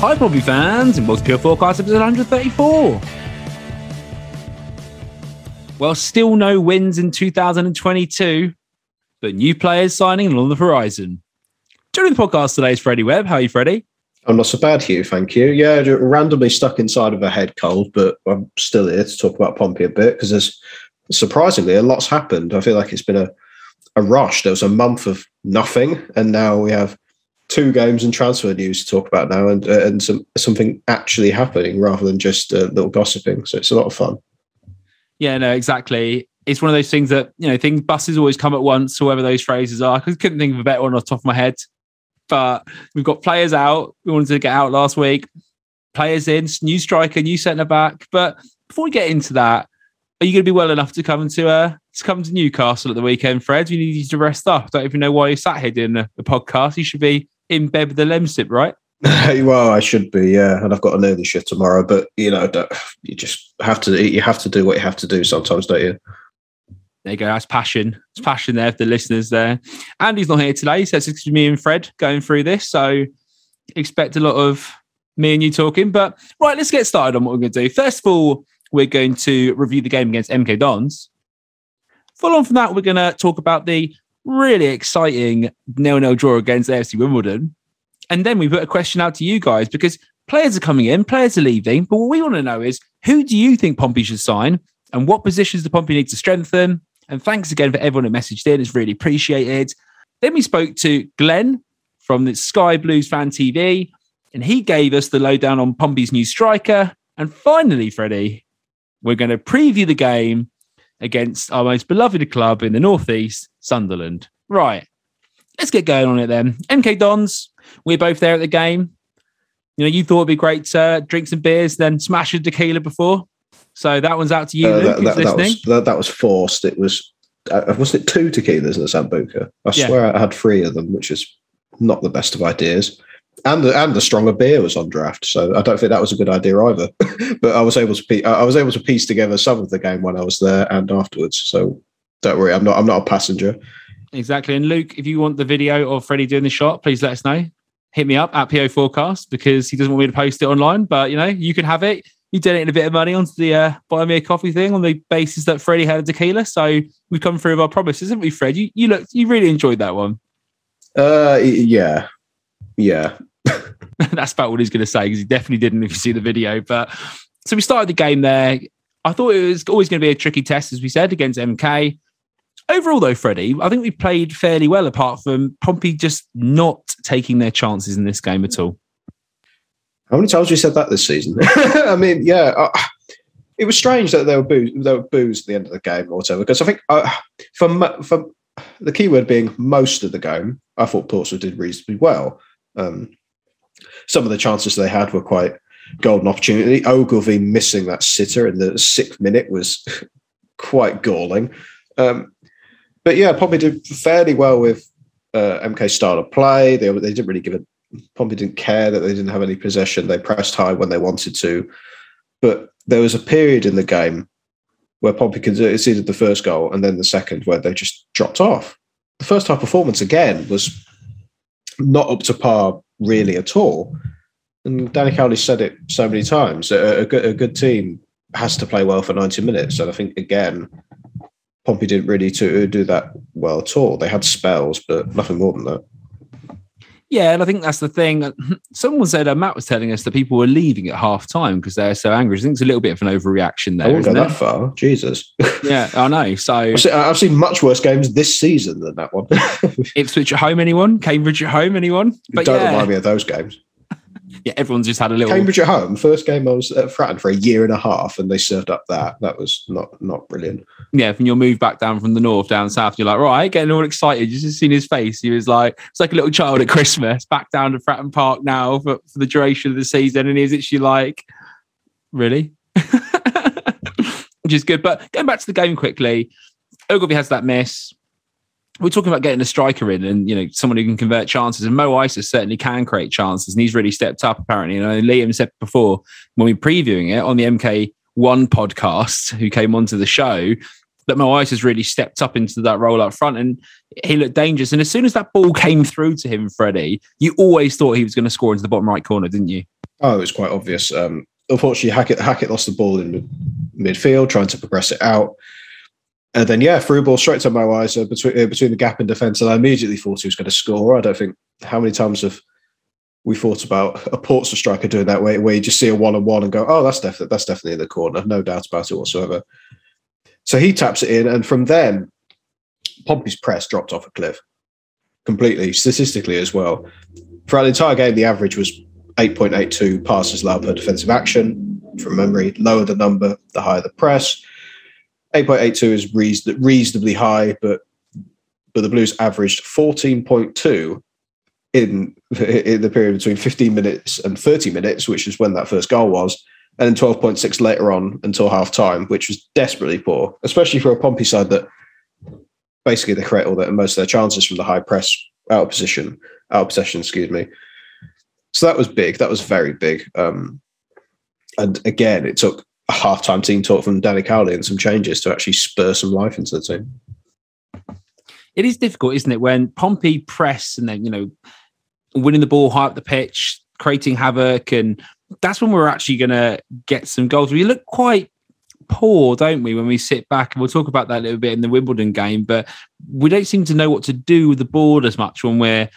Hi, Pompey fans, and welcome to PO4 Podcast episode 134. Well, still no wins in 2022, but new players signing along the horizon. Joining the podcast today is Freddie Webb. How are you, Freddie? I'm not so bad, Hugh. Thank you. Yeah, randomly stuck inside of a head cold, but I'm still here to talk about Pompey a bit because there's surprisingly a lot's happened. I feel like it's been a, a rush. There was a month of nothing, and now we have two games and transfer news to talk about now, and uh, and some something actually happening rather than just uh, little gossiping. So it's a lot of fun. Yeah, no, exactly. It's one of those things that, you know, things buses always come at once, or whatever those phrases are. I couldn't think of a better one off the top of my head. But we've got players out. We wanted to get out last week. Players in, new striker, new centre back. But before we get into that, are you going to be well enough to come to uh, to come to Newcastle at the weekend, Fred? We need you to rest up. Don't even know why you sat here doing the, the podcast. You should be in bed with the lemsip, right? well, I should be, yeah, and I've got an early shift tomorrow. But you know, don't, you just have to you have to do what you have to do sometimes, don't you? There you go. That's passion. It's passion there for the listeners there. Andy's not here today, so it's just me and Fred going through this. So expect a lot of me and you talking. But right, let's get started on what we're going to do. First of all, we're going to review the game against MK Dons. Follow on from that, we're going to talk about the really exciting nil-nil draw against AFC Wimbledon. And then we put a question out to you guys because players are coming in, players are leaving. But what we want to know is who do you think Pompey should sign and what positions the Pompey need to strengthen? And thanks again for everyone who messaged in. It's really appreciated. Then we spoke to Glenn from the Sky Blues Fan TV, and he gave us the lowdown on Pompey's new striker. And finally, Freddie, we're going to preview the game against our most beloved club in the Northeast, Sunderland. Right. Let's get going on it then. MK Dons, we're both there at the game. You know, you thought it'd be great to drink some beers, then smash a tequila before. So that one's out to you, Uh, Luke, that, that, that listening. was that, that was forced. It was uh, wasn't it two tequilas in the Sambuca? I Yeah. swear I had three of them, which is not the best of ideas. And the and the stronger beer was on draft, so I don't think that was a good idea either. but I was able to pe- I was able to piece together some of the game when I was there and afterwards. So don't worry, I'm not I'm not a passenger. Exactly. And Luke, if you want the video of Freddie doing the shot, please let us know. Hit me up at PO4 Podcast because he doesn't want me to post it online. But you know, you can have it. You donated a bit of money onto the uh, buy me a coffee thing on the basis that Freddie had a tequila. So we've come through with our promises, haven't we, Fred? You you looked you really enjoyed that one. Uh, yeah, yeah. That's about what he's going to say because he definitely didn't if you see the video. But so we started the game there. I thought it was always going to be a tricky test, as we said, against MK. Overall, though, Freddie, I think we played fairly well, apart from Pompey just not taking their chances in this game at all. How many times have we said that this season? I mean, yeah, uh, it was strange that there were boos, there were boos at the end of the game or whatever. Because I think uh, for for the key word being most of the game, I thought Portsmouth did reasonably well. Um, some of the chances they had were quite golden opportunity. Ogilvie missing that sitter in the sixth minute was quite galling. Um, but yeah, Pompey did fairly well with uh, MK style of play. They they didn't really give it. Pompey didn't care that they didn't have any possession. They pressed high when they wanted to. But there was a period in the game where Pompey conceded the first goal and then the second where they just dropped off. The first half performance again was not up to par really at all. And Danny Cowley said it so many times. A, a, good, a good team has to play well for 90 minutes. And I think, again, Pompey didn't really to do that well at all. They had spells, but nothing more than that. Yeah, and I think that's the thing. Someone said uh, Matt was telling us that people were leaving at half time because they're so angry. I think it's a little bit of an overreaction there. I won't go that it? far. Jesus. Yeah, I know. So I've seen, I've seen much worse games this season than that one. Ipswich at home, anyone? Cambridge at home, anyone? But Don't yeah, remind me of those games. Yeah, everyone's just had a little. Cambridge at home, first game I was at Fratton for a year and a half, and they served up that. That was not not brilliant. Yeah, from you'll move back down from the north down south, you're like, right, getting all excited. You just seen his face. He was like, it's like a little child at Christmas, back down to Fratton Park now for, for the duration of the season, and he's actually like, really, which is good. But going back to the game quickly, Ogilvie has that miss. We're talking about getting a striker in, and you know someone who can convert chances. And Mo Eisa certainly can create chances, and he's really stepped up. Apparently, you know, Liam said before when we were previewing it on the MK One podcast, who came onto the show, that Mo Eisa really stepped up into that role up front, and he looked dangerous. And as soon as that ball came through to him, Freddie, you always thought he was going to score into the bottom right corner, didn't you? Oh, it was quite obvious. Um, unfortunately, Hackett Hackett lost the ball in midfield, trying to progress it out. And then, yeah, through ball straight to Mo Eisa between, uh, between the gap in defence. And I immediately thought he was going to score. I don't think how many times have we thought about a Portsmouth striker doing that way, where you just see a one on one and go, oh, that's definitely, that's definitely in the corner. No doubt about it whatsoever. So he taps it in. And from then, Pompey's press dropped off a cliff completely, statistically as well. Throughout the entire game, the average was 8.82 passes allowed per defensive action. From memory, lower the number, the higher the press. 8.82 is reason- reasonably high, but but the Blues averaged 14.2 in in the period between 15 minutes and 30 minutes, which is when that first goal was, and then 12.6 later on until half time, which was desperately poor, especially for a Pompey side that basically they create all that most of their chances from the high press out of position, out of possession, excuse me. So that was big. That was very big. Um, and again, it took a half-time team talk from Danny Cowley and some changes to actually spur some life into the team. it is difficult, isn't it, when Pompey press and then you know winning the ball high up the pitch, creating havoc, and that's when we're actually going to get some goals. We look quite poor, don't we, when we sit back? And we'll talk about that a little bit in the Wimbledon game, but we don't seem to know what to do with the board as much when we're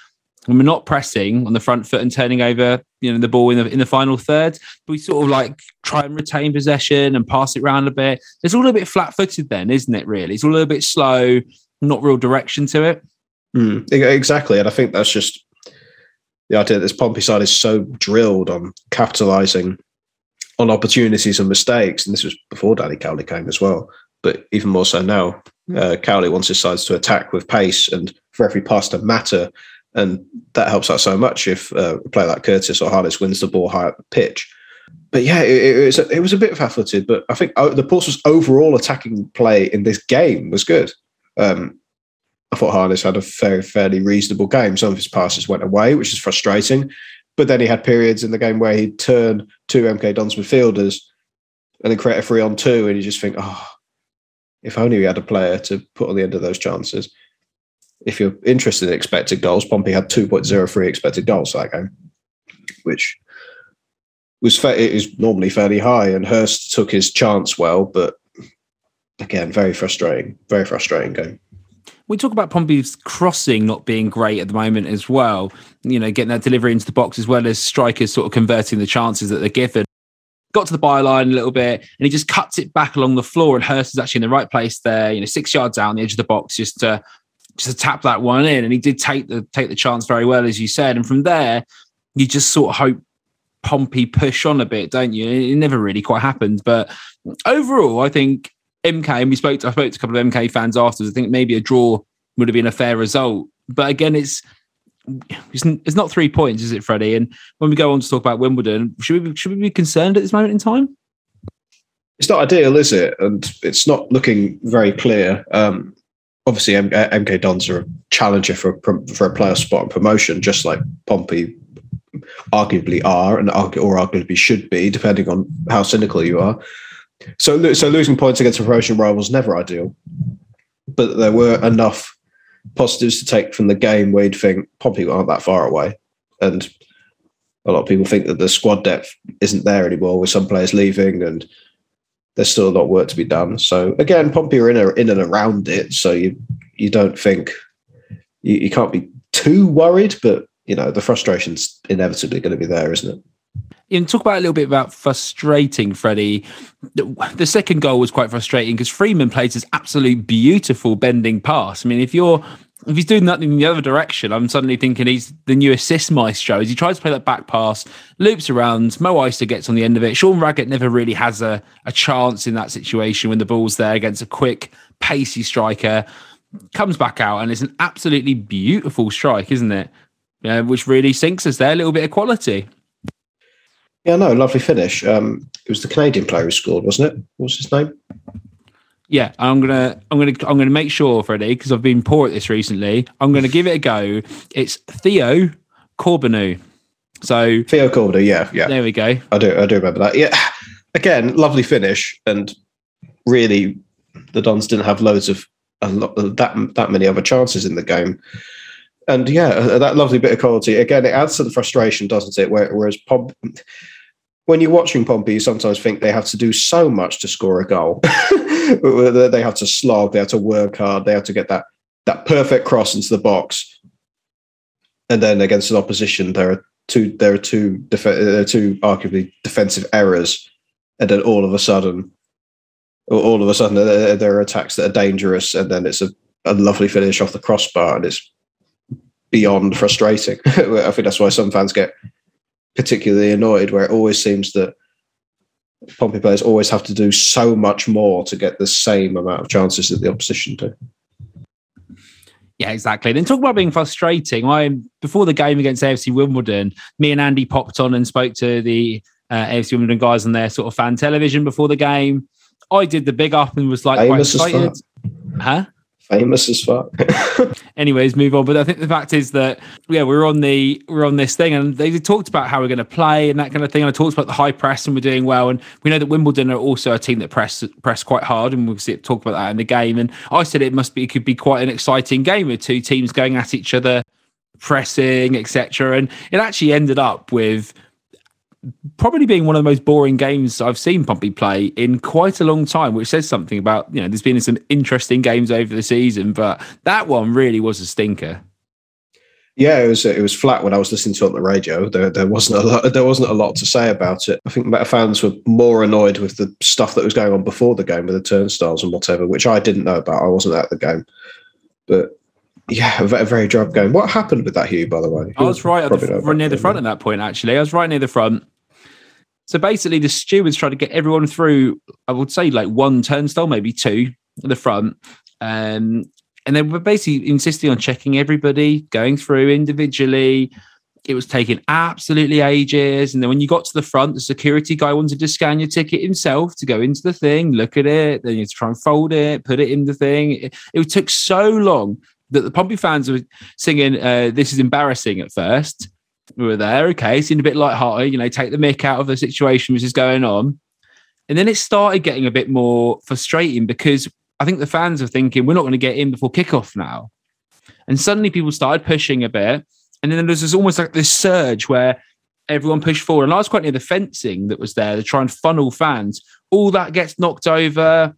when we're not pressing on the front foot and turning over, you know, the ball in the in the final third. We sort of like try and retain possession and pass it around a bit. It's all a bit flat-footed, then, isn't it? Really, it's all a little bit slow, not real direction to it. Mm, exactly, and I think that's just the idea that this Pompey side is so drilled on capitalising on opportunities and mistakes, and this was before Danny Cowley came as well, but even more so now. Uh, Cowley wants his sides to attack with pace and for every pass to matter, and that helps out so much if uh, a player like Curtis or Harness wins the ball high up the pitch. But yeah, it, it was a, it was a bit flat-footed, but I think uh, the Portsmouth's overall attacking play in this game was good. Um, I thought Harness had a fairly reasonable game. Some of his passes went away, which is frustrating. But then he had periods in the game where he'd turn two MK Dons midfielders and then create a three on two, and you just think, oh, if only we had a player to put on the end of those chances. If you're interested in expected goals, Pompey had 2.03 expected goals that game, which was fa- it is normally fairly high. And Hirst took his chance well, but again, very frustrating, very frustrating game. We talk about Pompey's crossing not being great at the moment as well. You know, getting that delivery into the box as well as strikers sort of converting the chances that they're given. Got to the byline a little bit and he just cuts it back along the floor. And Hirst is actually in the right place there, you know, six yards down the edge of the box just to to tap that one in. And he did take the take the chance very well, as you said. And from there, you just sort of hope Pompey push on a bit, don't you? It never really quite happened. But overall, I think MK, and we spoke to, I spoke to a couple of MK fans afterwards. I think maybe a draw would have been a fair result. But again, it's it's, it's not three points, is it, Freddie? And when we go on to talk about Wimbledon, should we be, should we be concerned at this moment in time? It's not ideal, is it? And it's not looking very clear. Um, obviously, MK Dons are a challenger for a, for a playoff spot and promotion, just like Pompey arguably are, and argu- or arguably should be, depending on how cynical you are. So, so losing points against a promotion rival is never ideal, but there were enough positives to take from the game where you'd think Pompey aren't that far away, and a lot of people think that the squad depth isn't there anymore, with some players leaving, and there's still a lot of work to be done. So again, Pompey are in, a, in and around it, so you you don't think you, you can't be too worried, but you know the frustration's inevitably going to be there, isn't it? And talk about a little bit about frustrating, Freddie. The, second goal was quite frustrating because Freeman plays this absolute beautiful bending pass. I mean, if you're if he's doing that in the other direction, I'm suddenly thinking he's the new assist maestro. As he tries to play that back pass, loops around, Mo Eisa gets on the end of it. Sean Raggett never really has a, a chance in that situation when the ball's there against a quick, pacey striker. Comes back out and it's an absolutely beautiful strike, isn't it? Yeah, which really sinks us there. A little bit of quality. Yeah, no, lovely finish. Um, it was the Canadian player who scored, wasn't it? What was his name? Yeah, I'm gonna, I'm gonna, I'm gonna make sure, Freddie, because I've been poor at this recently. I'm gonna give it a go. It's Theo Corbeanu. So Theo Corbeanu, yeah, yeah. There we go. I do, I do remember that. Yeah, again, lovely finish, and really, the Dons didn't have loads of a lot that that many other chances in the game. And yeah, that lovely bit of quality. Again, it adds to the frustration, doesn't it? Whereas Pom- when you're watching Pompey, you sometimes think they have to do so much to score a goal. they have to slog, they have to work hard, they have to get that that perfect cross into the box. And then against an opposition, there are two there are two def- there are uh, two arguably defensive errors, and then all of a sudden, all of a sudden uh, uh, there are attacks that are dangerous, and then it's a, a lovely finish off the crossbar, and it's beyond frustrating. I think that's why some fans get particularly annoyed, where it always seems that Pompey players always have to do so much more to get the same amount of chances that the opposition do. Yeah, exactly. Then talk about being frustrating. I before the game against AFC Wimbledon, me and Andy popped on and spoke to the uh, AFC Wimbledon guys on their sort of fan television before the game. I did the big up and was like quite excited. Huh? Famous as fuck. Anyways, move on. But I think the fact is that yeah, we're on the we're on this thing, and they talked about how we're going to play and that kind of thing. And I talked about the high press, and we're doing well. And we know that Wimbledon are also a team that press press quite hard, and we'll see talk about that in the game. And I said it must be it could be quite an exciting game with two teams going at each other, pressing, etc. And it actually ended up with probably being one of the most boring games I've seen Pompey play in quite a long time, which says something about, you know, there's been some interesting games over the season, but that one really was a stinker. Yeah, it was it was flat when I was listening to it on the radio. There, there wasn't a lot there wasn't a lot to say about it. I think Meta fans were more annoyed with the stuff that was going on before the game with the turnstiles and whatever, which I didn't know about. I wasn't at the game. But yeah, a very dry game. What happened with that, Hugh? By the way, I was right, the, right near the front at that point. Actually, I was right near the front. So basically, the stewards tried to get everyone through. I would say like one turnstile, maybe two at the front, um, and they were basically insisting on checking everybody, going through individually. It was taking absolutely ages, and then when you got to the front, the security guy wanted to scan your ticket himself to go into the thing, look at it, then you had to try and fold it, put it in the thing. It, it took so long that the Pompey fans were singing, uh, "This is embarrassing" at first we were there, okay, seemed a bit light-hearted, you know, take the mick out of the situation which is going on. And then it started getting a bit more frustrating because I think the fans are thinking we're not going to get in before kickoff now. And suddenly people started pushing a bit. And then there's this almost like this surge where everyone pushed forward. And I was quite near the fencing that was there to try and funnel fans. All that gets knocked over.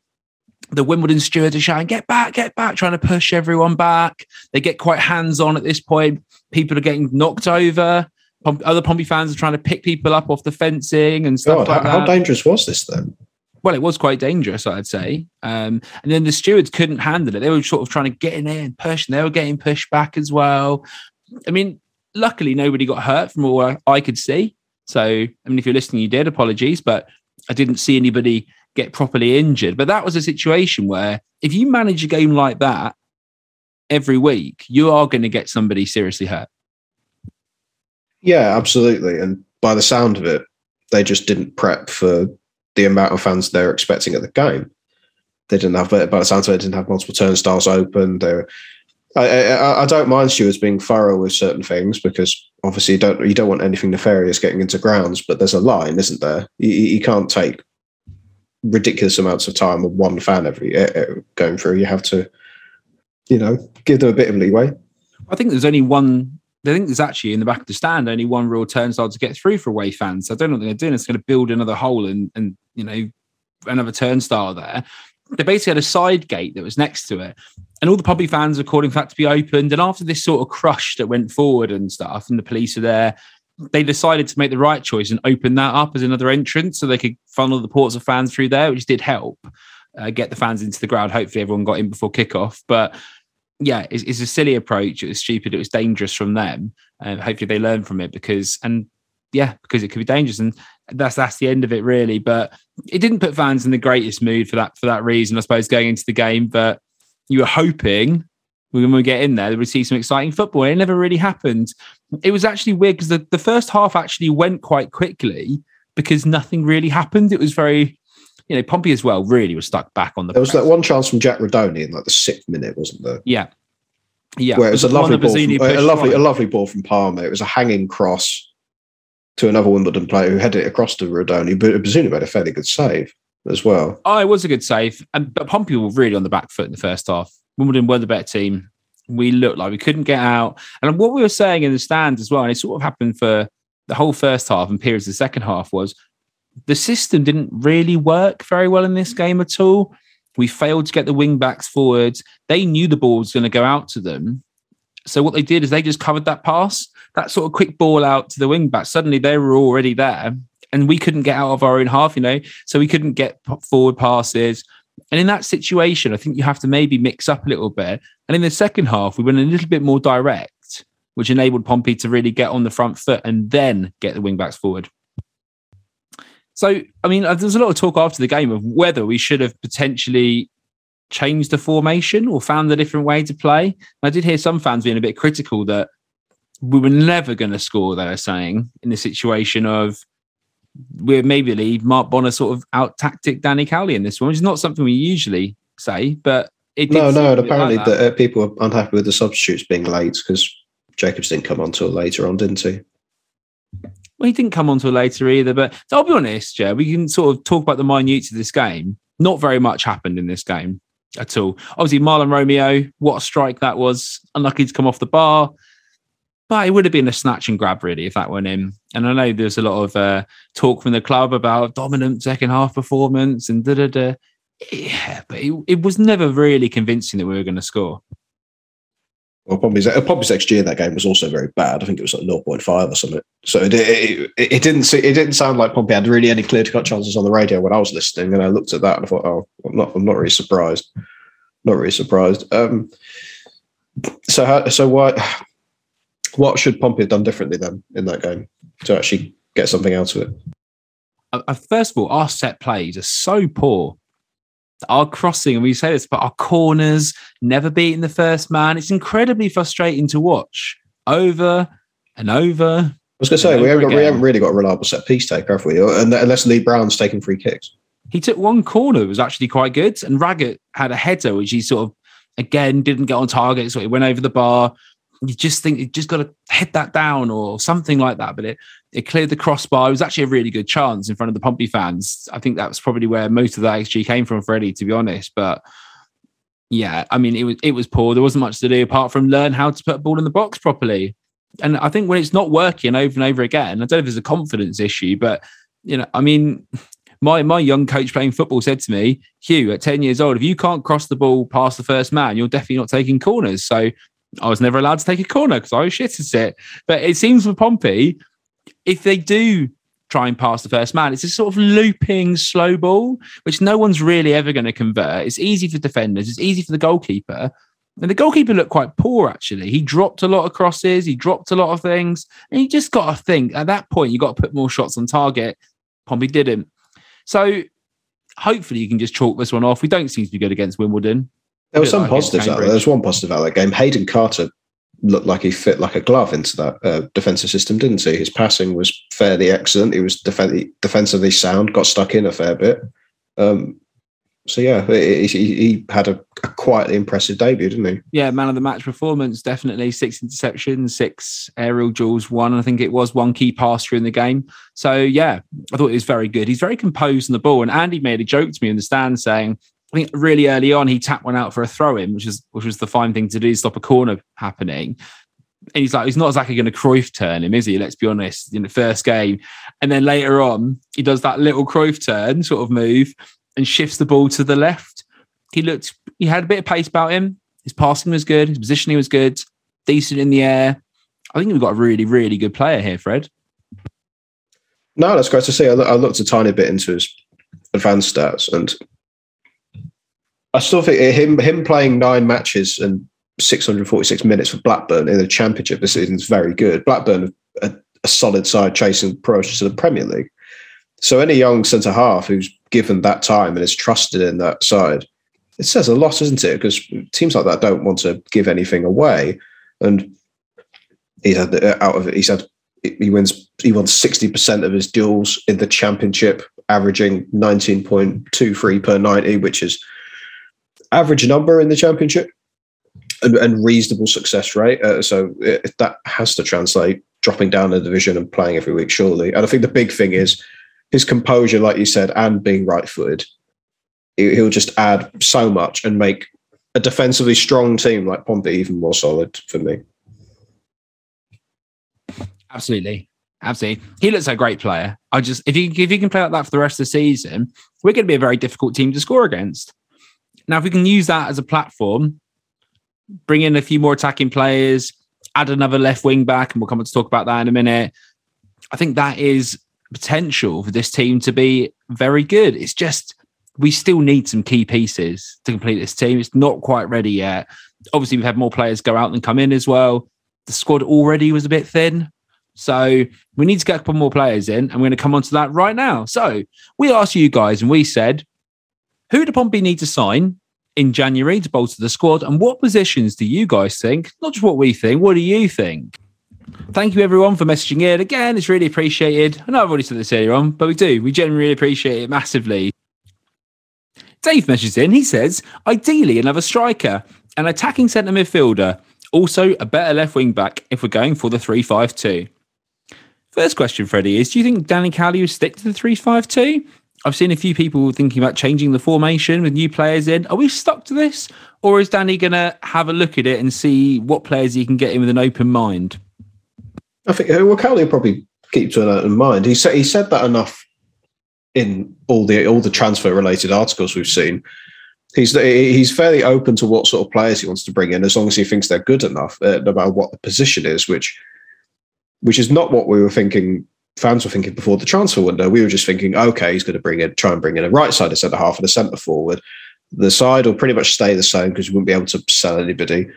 The Wimbledon stewards are shouting, get back, get back, trying to push everyone back. They get quite hands on at this point people are getting knocked over. Other Pompey fans are trying to pick people up off the fencing and stuff God, like how, that. How dangerous was this then? Well, it was quite dangerous, I'd say. Um, and then the stewards couldn't handle it. They were sort of trying to get in there and push, and they were getting pushed back as well. I mean, luckily, nobody got hurt from all I could see. So, I mean, if you're listening, you did. Apologies, but I didn't see anybody get properly injured. But that was a situation where if you manage a game like that every week, you are going to get somebody seriously hurt. Yeah, absolutely. And by the sound of it, they just didn't prep for the amount of fans they're expecting at the game. They didn't have, by the sound of it, didn't have multiple turnstiles open. They I, I, I, don't mind stewards being thorough with certain things because obviously you don't you don't want anything nefarious getting into grounds, but there's a line, isn't there? You, you can't take ridiculous amounts of time with one fan every going through. You have to, you know, give them a bit of leeway. I think there's only one I think there's actually in the back of the stand only one real turnstile to get through for away fans. So I don't know what they're doing. It's going to build another hole and and you know another turnstile there. They basically had a side gate that was next to it, and all the Pompey fans are calling for that to be opened. And after this sort of crush that went forward and stuff, and the police are there, they decided to make the right choice and open that up as another entrance so they could funnel the ports of fans through there, which did help uh, get the fans into the ground. Hopefully, everyone got in before kickoff. But yeah, it's, it's, a silly approach. It was stupid. It was dangerous from them. And hopefully, they learn from it because, and yeah, because it could be dangerous. And that's that's the end of it, really. But it didn't put fans in the greatest mood for that for that reason, I suppose, going into the game. But you were hoping when we get in there, we see some exciting football. It never really happened. It was actually weird because the, the first half actually went quite quickly because nothing really happened. It was very, you know, Pompey as well really was stuck back on the. There was that one chance from Jack Rudoni in like the sixth minute, wasn't there? Yeah. Yeah. Where it was, a lovely ball, from, a lovely, a lovely ball from Palmer. It was a hanging cross to another Wimbledon player who headed it across to Rudoni, but presumably made a fairly good save as well. Oh, it was a good save. And but Pompey were really on the back foot in the first half. Wimbledon were the better team. We looked like we couldn't get out. And what we were saying in the stands as well, and it sort of happened for the whole first half and periods of the second half, was the system didn't really work very well in this mm. game at all. We failed to get the wing backs forwards. They knew the ball was going to go out to them. So what they did is they just covered that pass, that sort of quick ball out to the wing back. Suddenly they were already there and we couldn't get out of our own half, you know, so we couldn't get forward passes. And in that situation, I think you have to maybe mix up a little bit. And in the second half, we went a little bit more direct, which enabled Pompey to really get on the front foot and then get the wing backs forward. So, I mean, uh, there's a lot of talk after the game of whether we should have potentially changed the formation or found a different way to play. I did hear some fans being a bit critical that we were never going to score, they were saying, in the situation of we're maybe leave Mark Bonner sort of out tactic Danny Cowley in this one, which is not something we usually say, but it no, no. And apparently, like the, uh, people are unhappy with the substitutes being late because Jacobs didn't come on till later on, didn't he? Well, he didn't come on till later either. But I'll be honest, yeah, we can sort of talk about the minutes of this game. Not very much happened in this game at all. Obviously, Mahlon Romeo, what a strike that was! Unlucky to come off the bar. But it would have been a snatch and grab, really, if that went in. And I know there's a lot of uh, talk from the club about dominant second half performance and da da da. Yeah, but it, it was never really convincing that we were going to score. Well, Pompey's, Pompey's XG in that game was also very bad. I think it was like 0.5 or something. So it, it, it, didn't it didn't sound like Pompey had really any clear cut chances on the radio when I was listening. And I looked at that and I thought, oh, I'm not, I'm not really surprised. Not really surprised. Um, so, how, so what? What should Pompey have done differently then in that game to actually get something out of it? Uh, uh, first of all, our set plays are so poor. Our crossing, and we say this, but our corners never beating the first man. It's incredibly frustrating to watch over and over. I was going to say we haven't, we haven't, really got a reliable set piece taker, have we? Uh, unless Lee Brown's taking free kicks. He took one corner, it was actually quite good, and Raggett had a header which he sort of again didn't get on target, so he went over the bar you just think you just got to hit that down or something like that. But it it cleared the crossbar. It was actually a really good chance in front of the Pompey fans. I think that was probably where most of that XG came from, Freddie, to be honest. But yeah, I mean, it was it was poor. There wasn't much to do apart from learn how to put a ball in the box properly. And I think when it's not working over and over again, I don't know if there's a confidence issue, but you know, I mean, my my young coach playing football said to me, Hugh, at 10 years old, if you can't cross the ball past the first man, you're definitely not taking corners. So I was never allowed to take a corner because I was shit at it. But it seems with Pompey, if they do try and pass the first man, it's a sort of looping slow ball, which no one's really ever going to convert. It's easy for defenders, it's easy for the goalkeeper. And the goalkeeper looked quite poor, actually. He dropped a lot of crosses, he dropped a lot of things. And you just got to think at that point, you got to put more shots on target. Pompey didn't. So hopefully you can just chalk this one off. We don't seem to be good against Wimbledon. There were some like positives out there. There was one positive out of that game. Hayden Carter looked like he fit like a glove into that uh, defensive system, didn't he? His passing was fairly excellent. He was def- defensively sound, got stuck in a fair bit. Um, so yeah, he, he had a, a, quietly impressive debut, didn't he? Yeah, man of the match performance, definitely six interceptions, six aerial duels, one I think it was one key pass through in the game. So yeah, I thought it was very good. He's very composed on the ball, and Andy made a joke to me in the stand saying I think really early on he tapped one out for a throw in, which is which was the fine thing to do to stop a corner happening. And he's like, he's not exactly going to Cruyff turn him, is he? Let's be honest. In the first game, and then later on, he does that little Cruyff turn sort of move and shifts the ball to the left. He looked, he had a bit of pace about him. His passing was good. His positioning was good. Decent in the air. I think we've got a really, really good player here, Fred. No, that's great to see. I looked a tiny bit into his advanced stats, and I still think him him playing nine matches and 646 minutes for Blackburn in the Championship this season is very good. Blackburn, a, a solid side chasing promotion to the Premier League. So any young centre half who's given that time and is trusted in that side, it says a lot, isn't it? Because teams like that don't want to give anything away, and he's had uh, out of it. He's had he wins he won 60% of his duels in the championship averaging 19.23 per 90 which is average number in the championship and, and reasonable success rate uh, so it, that has to translate dropping down the division and playing every week surely and i think the big thing is his composure like you said and being right-footed he'll just add so much and make a defensively strong team like Pompey even more solid for me Absolutely. Absolutely. He looks like a great player. I just if he if he can play like that for the rest of the season, we're going to be a very difficult team to score against. Now, if we can use that as a platform, bring in a few more attacking players, add another left wing back, and we'll come on to talk about that in a minute. I think that is potential for this team to be very good. It's just we still need some key pieces to complete this team. It's not quite ready yet. Obviously, we've had more players go out than come in as well. The squad already was a bit thin. So we need to get a couple more players in, and we're going to come on to that right now. So we asked you guys, and we said, who do Pompey need to sign in January to bolster the squad, and what positions do you guys think? Not just what we think, what do you think? Thank you everyone for messaging in. Again, it's really appreciated. I know I've already said this earlier on, but we do. We genuinely appreciate it massively. Dave messages in. He says, ideally another striker, an attacking centre midfielder, also a better left wing back if we're going for the 3 5 2. First question, Freddie, is do you think Danny Cowley will stick to the 352? I've seen a few people thinking about changing the formation with new players in. Are we stuck to this? Or is Danny going to have a look at it and see what players he can get in with an open mind? I think, uh, well, Cowley will probably keep to an open mind. He said, he said that enough in all the all the transfer related articles we've seen. He's he's fairly open to what sort of players he wants to bring in, as long as he thinks they're good enough, uh, no matter what the position is. Which which is not what we were thinking. Fans were thinking before the transfer window. We were just thinking, okay, he's going to bring in, try and bring in a right side of centre half and a centre forward. The side will pretty much stay the same because we wouldn't be able to sell anybody.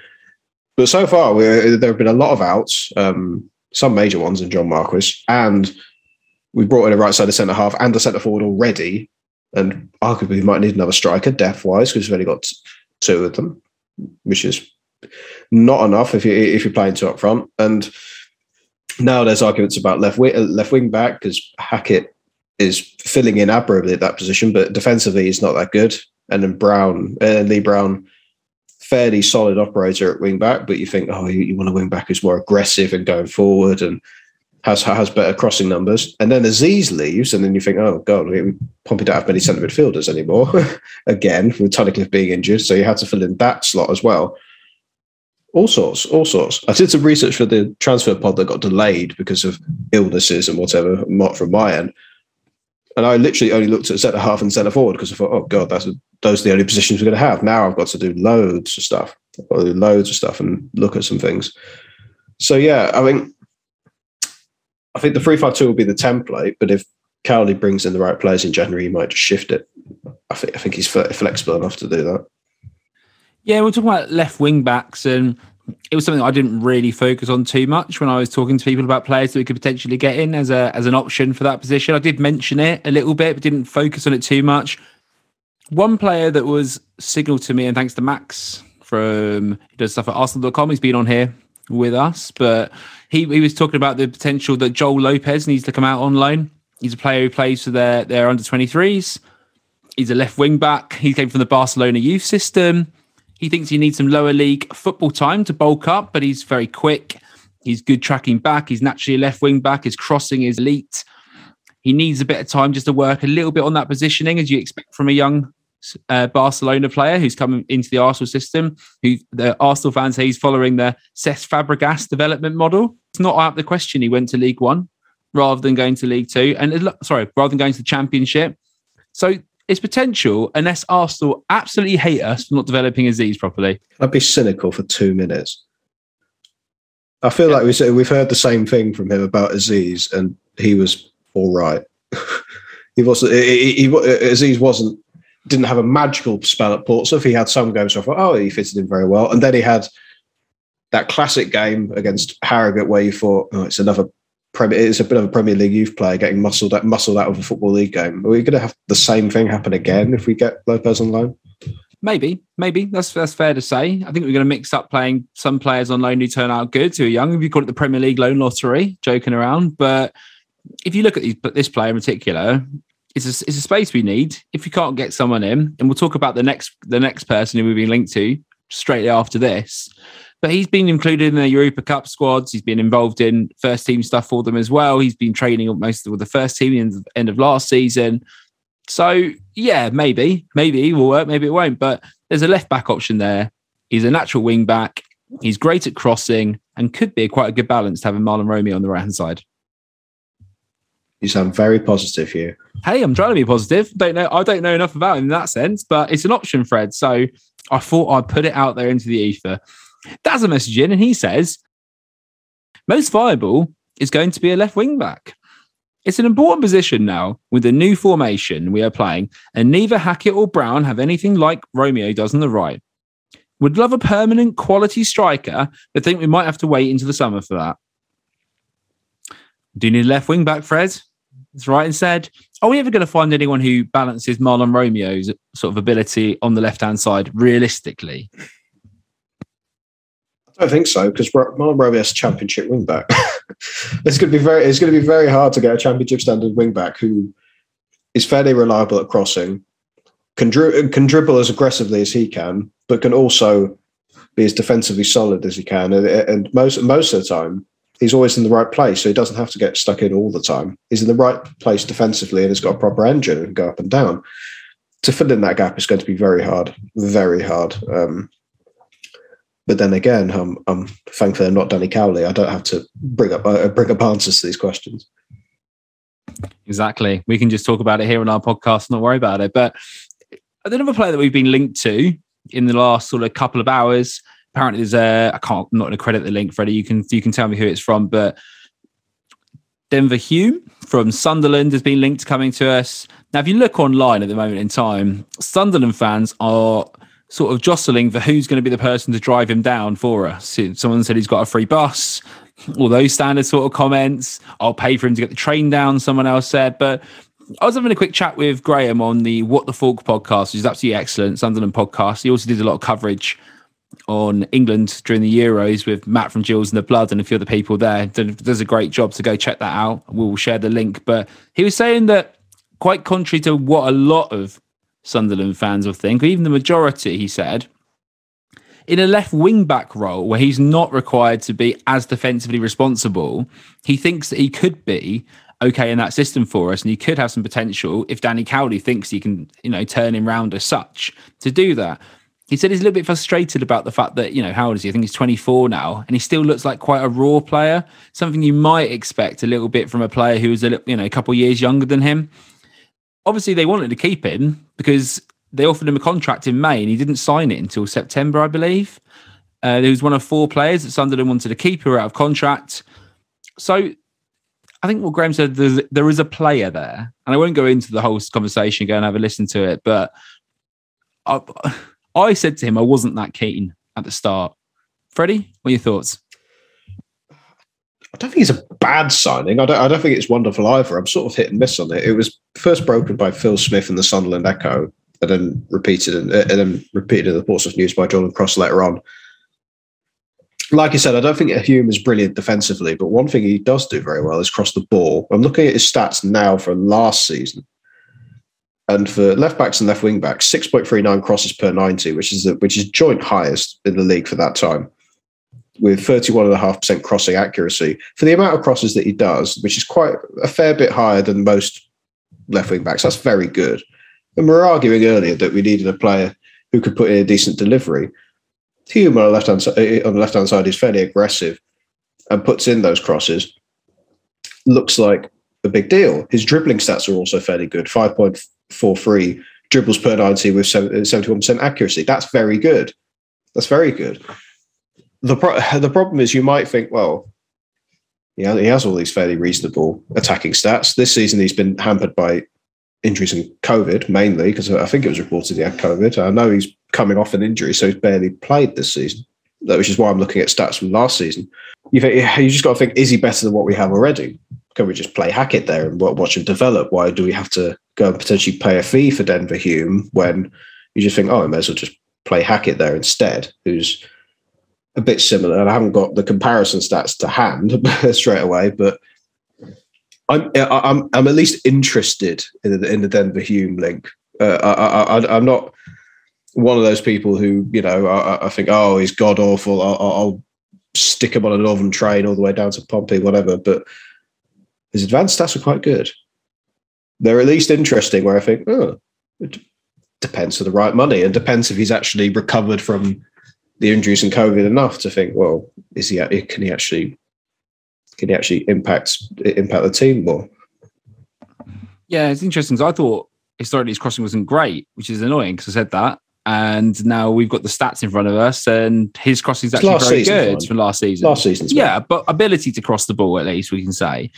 But so far, there have been a lot of outs, um, some major ones in John Marquis, and we brought in a right side of centre half and a centre forward already. And arguably, we might need another striker depth wise because we've only got two of them, which is not enough if you if you're playing two up front. And now there's arguments about left wing, left wing back because Hackett is filling in admirably at that position, but defensively he's not that good. And then Brown, uh, Lee Brown, fairly solid operator at wing back, but you think, oh, you, you want a wing back who's more aggressive and going forward and has has better crossing numbers. And then Azeez leaves, and then you think, oh god, we probably don't have many centre midfielders anymore. Again, with Tunnicliffe being injured, so you had to fill in that slot as well all sorts, all sorts. I did some research for the transfer pod that got delayed because of illnesses and whatever, from my end. And I literally only looked at centre half and centre forward because I thought, oh god, that's a, those are the only positions we're going to have. Now I've got to do loads of stuff, I've got to do loads of stuff and look at some things. So yeah, I think I think the three five two will be the template, but if Cowley brings in the right players in January, he might just shift it. I think I think he's flexible enough to do that. Yeah, we're talking about left wing backs, and it was something I didn't really focus on too much when I was talking to people about players that we could potentially get in as a as an option for that position. I did mention it a little bit, but didn't focus on it too much. One player that was signaled to me, and thanks to Max from he does stuff at Arsenal.com, he's been on here with us, but he, he was talking about the potential that Joel Lopez needs to come out on loan. He's a player who plays for their, their under 23s. He's a left wing back. He came from the Barcelona youth system. He thinks he needs some lower league football time to bulk up, but he's very quick. He's good tracking back. He's naturally a left wing back. His crossing is elite. He needs a bit of time just to work a little bit on that positioning, as you expect from a young uh, Barcelona player who's coming into the Arsenal system. Who the Arsenal fans say he's following the Cesc Fabregas development model. It's not out of the question he went to League One rather than going to League Two, and sorry, rather than going to the Championship. So it's potential unless Arsenal absolutely hate us for not developing Azeez properly. I'd be cynical for two minutes. I feel like we said we've heard the same thing from him about Azeez, and he was all right. he wasn't. He, he, he, Azeez wasn't. Didn't have a magical spell at Portsmouth. He had some games where I thought, oh, he fitted in very well, and then he had that classic game against Harrogate where you thought, oh, it's another. It's a bit of a Premier League youth player getting muscled out, muscled out of a football league game. Are we going to have the same thing happen again if we get Lopez on loan? Maybe, maybe that's that's fair to say. I think we're going to mix up playing some players on loan who turn out good, who are young. If you call it the Premier League loan lottery, joking around, but if you look at these, but this player in particular, it's a, it's a space we need. If you can't get someone in, and we'll talk about the next the next person who we've been linked to straight after this. But he's been included in the Europa Cup squads. He's been involved in first team stuff for them as well. He's been training most of the first team in the end of last season. So yeah, maybe, maybe it will work, maybe it won't. But there's a left back option there. He's a natural wing back. He's great at crossing and could be quite a good balance to having Mahlon Romeo on the right hand side. You sound very positive here. Hey, I'm trying to be positive. Don't know. I don't know enough about him in that sense, but it's an option, Fred. So I thought I'd put it out there into the ether. That's a message in, and he says most viable is going to be a left wing back. It's an important position now with the new formation we are playing, and neither Hackett or Brown have anything like Romeo does on the right. Would love a permanent quality striker, but think we might have to wait into the summer for that. Do you need a left wing back, Fred? That's right. And said, are we ever going to find anyone who balances Mahlon Romeo's sort of ability on the left hand side realistically? I don't think so because Mahlon Romeo's championship wing back. it's going to be very it's going to be very hard to get a championship standard wing back who is fairly reliable at crossing, can, dri- can dribble as aggressively as he can, but can also be as defensively solid as he can. And, and most most of the time, he's always in the right place, so he doesn't have to get stuck in all the time. He's in the right place defensively, and he's got a proper engine and can go up and down. To fill in that gap is going to be very hard, very hard. Um, but then again, I'm, I'm thankfully I'm not Danny Cowley. I don't have to bring up uh, bring up answers to these questions. Exactly. We can just talk about it here on our podcast, and not worry about it. But another player that we've been linked to in the last sort of couple of hours. Apparently, there's a I can't I'm not going to credit the link, Freddie. You can you can tell me who it's from, but Denver Hume from Sunderland has been linked coming to us. Now, if you look online at the moment in time, Sunderland fans are sort of jostling for who's going to be the person to drive him down for us. Someone said he's got a free bus, all those standard sort of comments. I'll pay for him to get the train down, someone else said. But I was having a quick chat with Graham on the What the Fork podcast, which is absolutely excellent, Sunderland podcast. He also did a lot of coverage on England during the Euros with Matt from Gills and the Blood and a few other people there. Does a great job, so go check that out. We'll share the link. But he was saying that, quite contrary to what a lot of Sunderland fans will think, even the majority, he said, in a left wing back role where he's not required to be as defensively responsible, he thinks that he could be okay in that system for us and he could have some potential if Danny Cowley thinks he can, you know, turn him round as such to do that. He said he's a little bit frustrated about the fact that, you know, how old is he? I think he's 24 now and he still looks like quite a raw player, something you might expect a little bit from a player who is a you know, a couple years younger than him obviously they wanted to keep him because they offered him a contract in May and he didn't sign it until September, I believe. Uh, he was one of four players that Sunderland wanted to keep were out of contract. So I think what Graham said, there is a player there. And I won't go into the whole conversation, go and have a listen to it. But I, I said to him, I wasn't that keen at the start. Freddie, what are your thoughts? I don't think it's a bad signing. I don't, I don't think it's wonderful either. I'm sort of hit and miss on it. It was first broken by Phil Smith in the Sunderland Echo, and then repeated and, uh, and then repeated in the Portsmouth News by Jordan Cross later on. Like I said, I don't think Hume is brilliant defensively, but one thing he does do very well is cross the ball. I'm looking at his stats now for last season. And for left backs and left wing backs, 6.39 crosses per 90, which is which is joint highest in the league for that time with 31.5% crossing accuracy for the amount of crosses that he does, which is quite a fair bit higher than most left wing backs. That's very good. And we are arguing earlier that we needed a player who could put in a decent delivery. Hume on the left hand eh, on the left hand side is fairly aggressive and puts in those crosses. Looks like a big deal. His dribbling stats are also fairly good. 5.43 dribbles per 90 with 71% eh, accuracy. That's very good. That's very good. The, pro- the problem is you might think, well, yeah, he has all these fairly reasonable attacking stats. This season, he's been hampered by injuries and COVID mainly because I think it was reported he had COVID. I know he's coming off an injury, so he's barely played this season. Which is why I'm looking at stats from last season. You think you just got to think: is he better than what we have already? Can we just play Hackett there and watch him develop? Why do we have to go and potentially pay a fee for Denver Hume when you just think, oh, I may as well just play Hackett there instead, who's a bit similar. And I haven't got the comparison stats to hand straight away, but I'm I'm I'm at least interested in the in the Denver Hume link. Uh, I, I, am not one of those people who you know I, I think oh he's god awful. I'll, I'll, stick him on an oven train all the way down to Pompey, whatever. But his advanced stats are quite good. They're at least interesting. Where I think oh, it depends for the right money and depends if he's actually recovered from the injuries and COVID enough to think well is he can he actually can he actually impact impact the team more? Yeah, it's interesting. So I thought historically his crossing wasn't great, which is annoying because I said that. And now we've got the stats in front of us, and his crossing is actually very good from last season. Last season, yeah, but ability to cross the ball at least we can say.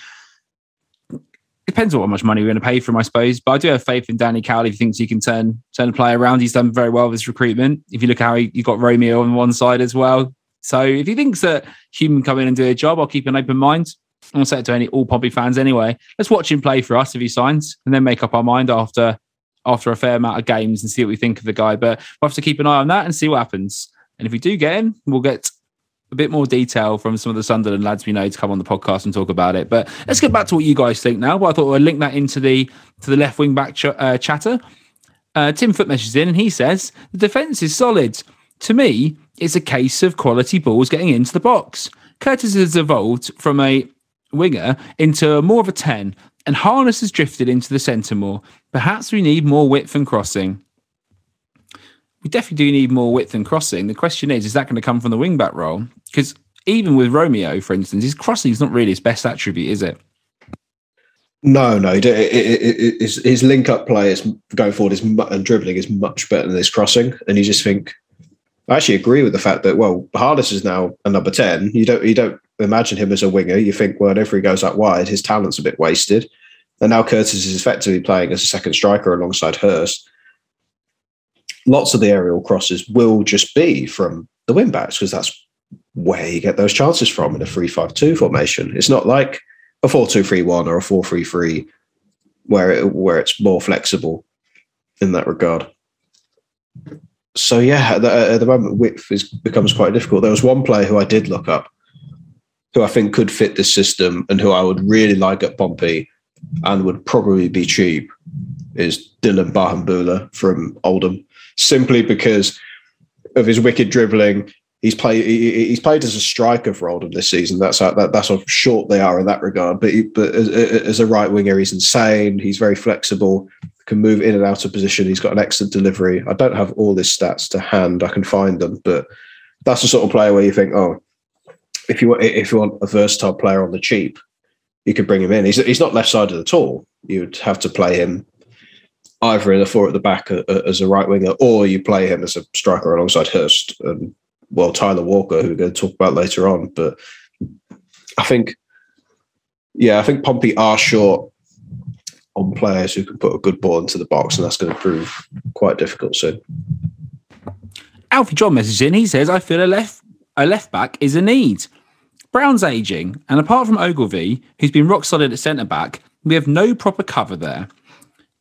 Depends on how much money we're going to pay for him, I suppose. But I do have faith in Danny Cowley. If he thinks he can turn turn the player around, he's done very well with his recruitment. If you look how he, you got Romeo on one side as well, so if he thinks that Hume can come in and do a job, I'll keep an open mind. I'll say it to any all Pompey fans anyway. Let's watch him play for us if he signs, and then make up our mind after after a fair amount of games and see what we think of the guy. But we'll have to keep an eye on that and see what happens. And if we do get him, we'll get a bit more detail from some of the Sunderland lads we know to come on the podcast and talk about it. But let's get back to what you guys think now. But I thought I'd link that into the to the left wing back ch- uh, chatter. Uh, Tim Foot messages in and he says the defence is solid. To me, it's a case of quality balls getting into the box. Curtis has evolved from a winger into more of a 10, and Harness has drifted into the centre more. Perhaps we need more width and crossing. We definitely do need more width and crossing. The question is, is that going to come from the wing back role? Because even with Romeo, for instance, his crossing is not really his best attribute, is it? No, no. It, it, it, his, link up play is going forward is and dribbling is much better than his crossing, and you just think I actually agree with the fact that well, Harness is now a number ten. You don't you don't imagine him as a winger. You think well, if he goes out wide, his talent's a bit wasted. And now Curtis is effectively playing as a second striker alongside Hirst. Lots of the aerial crosses will just be from the wing backs because that's where you get those chances from in a 3-5-2 formation. It's not like a 4-2-3-1 or a 4-3-3 where it, where it's more flexible in that regard so yeah, at the, at the, moment, width is, becomes quite difficult. There was one player who I did look up, who I think could fit this system, and who I would really like at Pompey, and would probably be cheap, is Dylan Bahamboula from Oldham, simply because of his wicked dribbling. He's played. He, he's played as a striker for Oldham this season. That's how that, that's how short they are in that regard. But he, but as, as a right winger, he's insane. He's very flexible can move in and out of position. He's got an excellent delivery. I don't have all his stats to hand. I can find them, but that's the sort of player where you think, oh, if you want, if you want a versatile player on the cheap, you could bring him in. He's he's not left sided at all. You'd have to play him either in a four at the back uh, uh, as a right winger, or you play him as a striker alongside Hirst and well Tyler Walker, who we're going to talk about later on. But I think, yeah, I think Pompey are short on players who can put a good ball into the box, and that's going to prove quite difficult soon. Alfie John messages in. He says, "I feel a left a left back is a need. Brown's aging, and apart from Ogilvie, who's been rock solid at centre back, we have no proper cover there."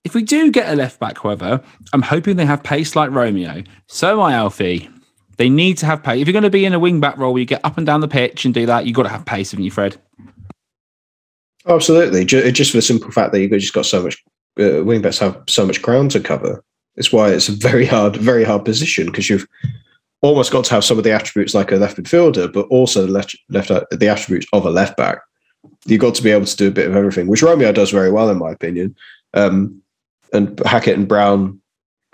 If we do get a left back, however, I'm hoping they have pace like Romeo. So I, Alfie. They need to have pace. If you're going to be in a wing back role where you get up and down the pitch and do that, you've got to have pace, haven't you, Fred? Absolutely, just for the simple fact that you've just got so much uh, wing backs have so much ground to cover. It's why it's a very hard, very hard position because you've almost got to have some of the attributes like a left midfielder, but also the left, left the attributes of a left back. You've got to be able to do a bit of everything, which Romeo does very well, in my opinion. Um, and Hackett and Brown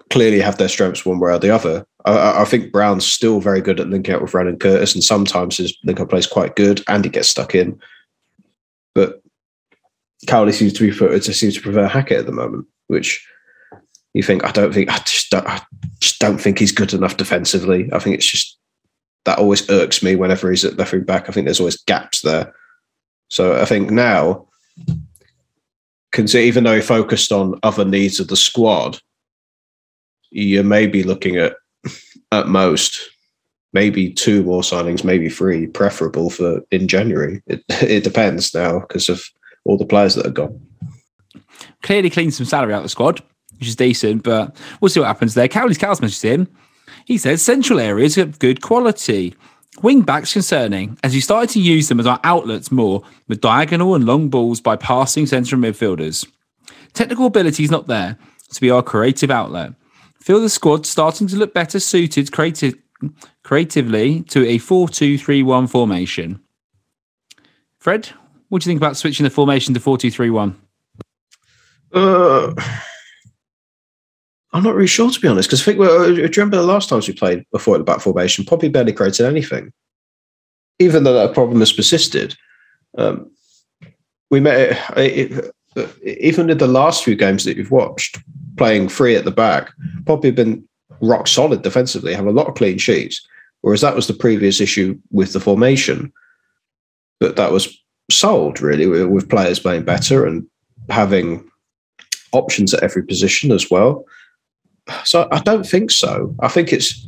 clearly have their strengths one way or the other. I, I, think Brown's still very good at linking up with Brandon Curtis, and sometimes his link up play is quite good, and he gets stuck in. But Cowley seems to be to seems to prefer Hackett at the moment, which You think I don't think I just don't, I just don't think he's good enough defensively. I think it's just that always irks me whenever he's at left wing back. I think there's always gaps there. So I think now, even though he focused on other needs of the squad, you may be looking at at most maybe two more signings, maybe three, preferable for in January. It, it depends now because of all the players that are gone. Clearly cleaned some salary out of the squad, which is decent, but we'll see what happens there. Cowley's Cow's message in. He says central areas of good quality. Wing backs concerning, as he started to use them as our outlets more, with diagonal and long balls by passing central midfielders. Technical ability is not there to be our creative outlet. Feel the squad starting to look better suited creative, creatively to a 4 2 3 1 formation. Fred, what do you think about switching the formation to 4 2 3 1? Uh, I'm not really sure, to be honest, because I think, well, uh, do you remember the last times we played before the back formation? Pompey barely created anything. Even though that problem has persisted. Um, we met, uh, it, it, uh, even in the last few games that you've watched, playing free at the back, Pompey have been rock solid defensively, have a lot of clean sheets. Whereas that was the previous issue with the formation. But that was solved really with players playing better and having options at every position as well. So I don't think so. I think it's.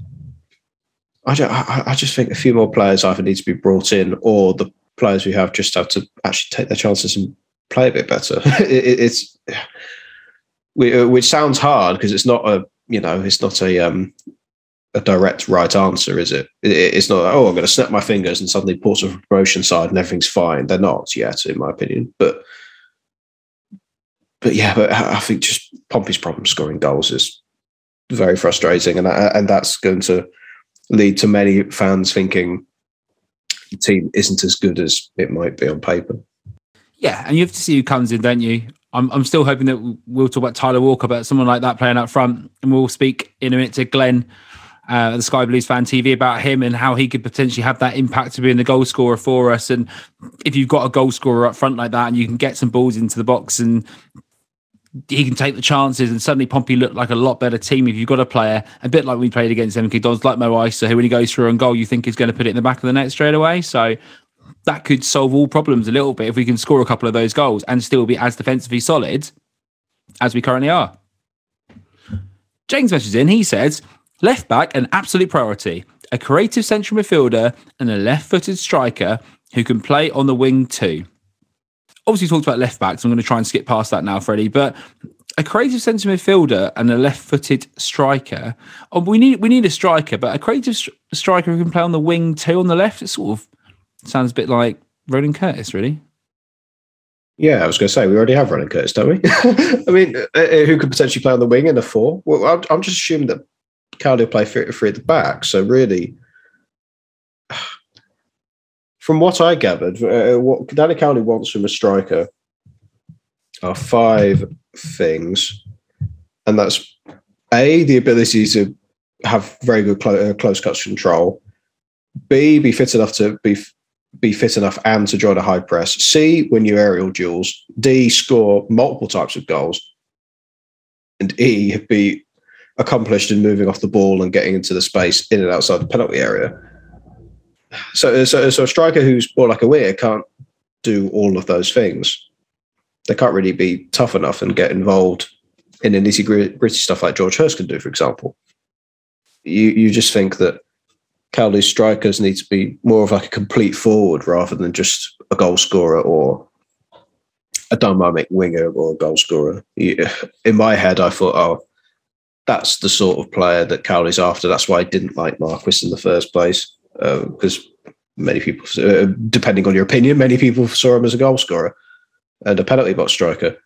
I, I, I just think a few more players either need to be brought in, or the players we have just have to actually take their chances and play a bit better. it, it's, uh, which sounds hard because it's not a you know it's not a um, a direct right answer, is it? it it's not. Oh, I'm going to snap my fingers and suddenly port a promotion side and everything's fine. They're not yet, in my opinion. But but yeah, but I think just Pompey's problem scoring goals is very frustrating, and and that's going to lead to many fans thinking the team isn't as good as it might be on paper. Yeah, and you have to see who comes in, don't you? I'm I'm still hoping that we'll talk about Tyler Walker, but someone like that playing up front, and we'll speak in a minute to Glenn. Uh, the Sky Blues fan TV about him and how he could potentially have that impact to being the goal scorer for us. And if you've got a goal scorer up front like that and you can get some balls into the box and he can take the chances and suddenly Pompey look like a lot better team if you've got a player, a bit like we played against MK Dons, like Mo Eisa, who when he goes through on goal, you think is going to put it in the back of the net straight away. So that could solve all problems a little bit if we can score a couple of those goals and still be as defensively solid as we currently are. James messages in, he says, left back, an absolute priority, a creative central midfielder and a left footed striker who can play on the wing too obviously talked about left backs. I'm going to try and skip past that now, Freddie. But a creative centre midfielder and a left-footed striker. Oh, we need we need a striker, but a creative striker who can play on the wing too on the left. It sort of sounds a bit like Ronan Curtis, really. Yeah, I was going to say we already have Ronan Curtis, don't we? I mean, uh, uh, who could potentially play on the wing in a four? Well, I'm, I'm just assuming that will play three, three at the back. So really, from what I gathered, uh, what Danny Cowley wants from a striker are five things, and that's a the ability to have very good clo- uh, close cuts control. B be fit enough to be be fit enough and to join a high press. C win you aerial duels. D score multiple types of goals. And E be accomplished in moving off the ball and getting into the space in and outside the penalty area. So, so, so a striker who's more like a winger can't do all of those things. They can't really be tough enough and get involved in the nitty gritty stuff like George Hirst can do, for example. You you just think that Cowley's strikers need to be more of like a complete forward rather than just a goal scorer or a dynamic winger or a goal scorer. In my head, I thought, oh, that's the sort of player that Cowley's after. That's why I didn't like Marquis in the first place because uh, many people, uh, depending on your opinion, many people saw him as a goal scorer and a penalty box striker.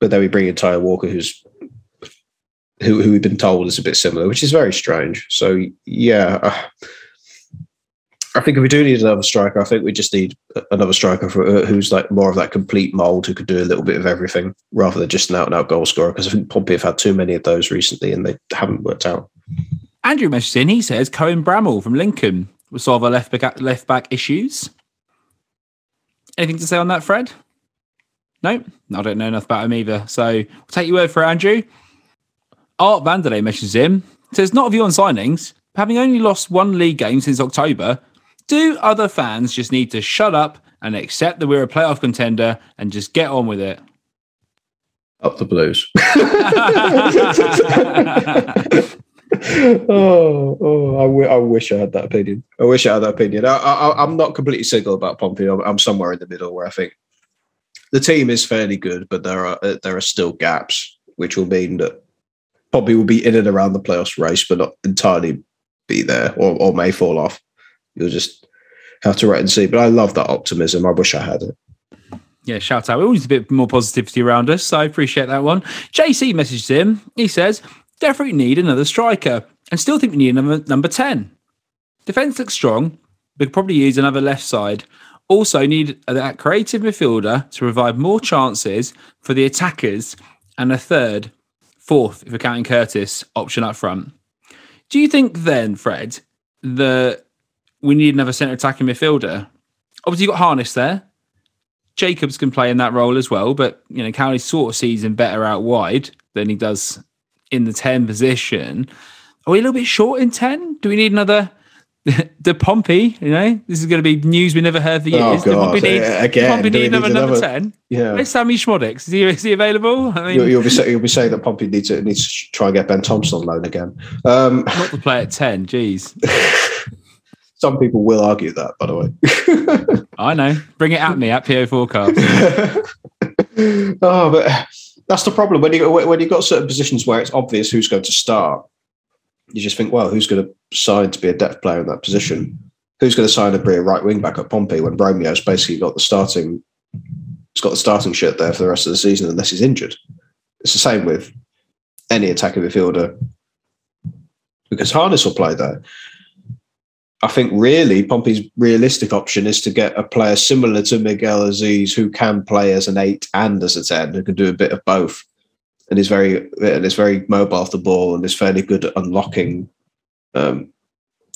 But then we bring in Tyler Walker, who's who, who we've been told is a bit similar, which is very strange. So yeah, uh, I think if we do need another striker, I think we just need another striker for, uh, who's like more of that complete mold who could do a little bit of everything rather than just an out and out goal scorer. Because I think Pompey have had too many of those recently and they haven't worked out. Andrew messaged in. He says Cohen Bramall from Lincoln will solve our left back left back issues. Anything to say on that, Fred? No, I don't know enough about him either. So we'll take your word for it, Andrew. Art Vanderlei messages him, says, Not of you on signings. Having only lost one league game since October, do other fans just need to shut up and accept that we're a playoff contender and just get on with it? Up the Blues. oh, oh I, w- I wish I had that opinion. I wish I had that opinion. I, I'm not completely single about Pompey. I'm, I'm somewhere in the middle where I think the team is fairly good, but there are uh, there are still gaps, which will mean that Pompey will be in and around the playoffs race, but not entirely be there, or, or may fall off. You'll just have to wait and see. But I love that optimism. I wish I had it. Yeah, shout out. Always a bit more positivity around us, so I appreciate that one. JC messaged him. He says, definitely need another striker and still think we need another number 10. Defence looks strong, but could probably use another left side. Also, need that creative midfielder to provide more chances for the attackers and a third, fourth, if we're counting Curtis, option up front. Do you think then, Fred, that we need another centre attacking midfielder? Obviously, you've got Harness there. Jacobs can play in that role as well, but you know, Cowley sort of sees him better out wide than he does in the 10 position. Are we a little bit short in 10? Do we need another De Pompey? You know, this is going to be news we never heard for Oh, years. De God. Pompey need, again, Pompey do need another need number another- 10. Yeah. Where's Sammy Schmodix? Is he, is he available? I mean, You'll, you'll be say, you'll be saying that Pompey needs to needs to try and get Ben Thompson on loan again. Um, not to play at 10. Jeez. some people will argue that, by the way. I know. Bring it at me at PO4 Podcast. oh, but that's the problem when you when you've got certain positions where it's obvious who's going to start. You just think, well, who's going to sign to be a depth player in that position? Who's going to sign to be a right wing back at Pompey when Romeo's basically got the starting? He's got the starting shirt there for the rest of the season unless he's injured. It's the same with any attacking midfielder because Harness will play there. I think really Pompey's realistic option is to get a player similar to Miguel Azeez who can play as an eight and as a ten, who can do a bit of both, and is very and is very mobile off the ball and is fairly good at unlocking, um,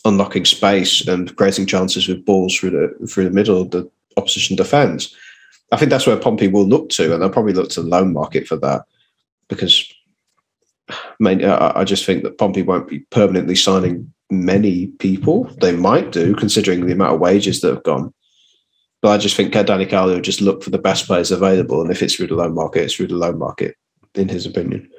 unlocking space and creating chances with balls through the through the middle of the opposition defence. I think that's where Pompey will look to, and they'll probably look to the loan market for that because. I mean, I I just think that Pompey won't be permanently signing many people. They might do, considering the amount of wages that have gone. But I just think Danny Cowley will just look for the best players available, and if it's through the loan market, it's through the loan market, in his opinion.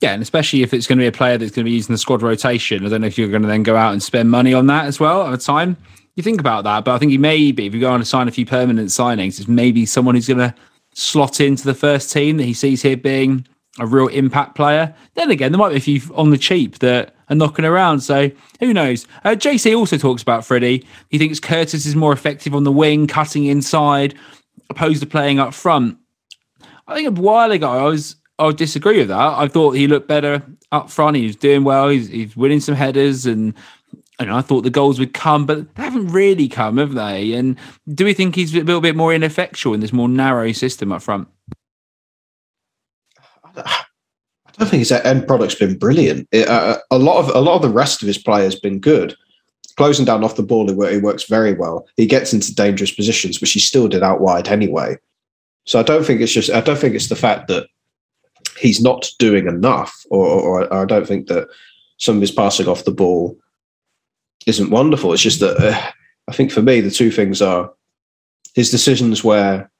Yeah, and especially if it's going to be a player that's going to be using the squad rotation. I don't know if you're going to then go out and spend money on that as well at a time. You think about that, but I think he maybe if you go on to sign a few permanent signings, it's maybe someone who's going to slot into the first team that he sees here being a real impact player. Then again, there might be a few on the cheap that are knocking around. So who knows? Uh, JC also talks about Freddie. He thinks Curtis is more effective on the wing, cutting inside, opposed to playing up front. I think a while ago, I was I would disagree with that. I thought he looked better up front. He was doing well. He's, he's winning some headers, and and I thought the goals would come, but they haven't really come, have they? And do we think he's a little bit more ineffectual in this more narrow system up front? I think his end product's been brilliant. It, uh, a lot of a lot of the rest of his play has been good. Closing down off the ball, wo- he works very well. He gets into dangerous positions, which he still did out wide anyway. So I don't think it's just. I don't think it's the fact that he's not doing enough, or, or, or I don't think that some of his passing off the ball isn't wonderful. It's just that uh, I think for me the two things are his decisions where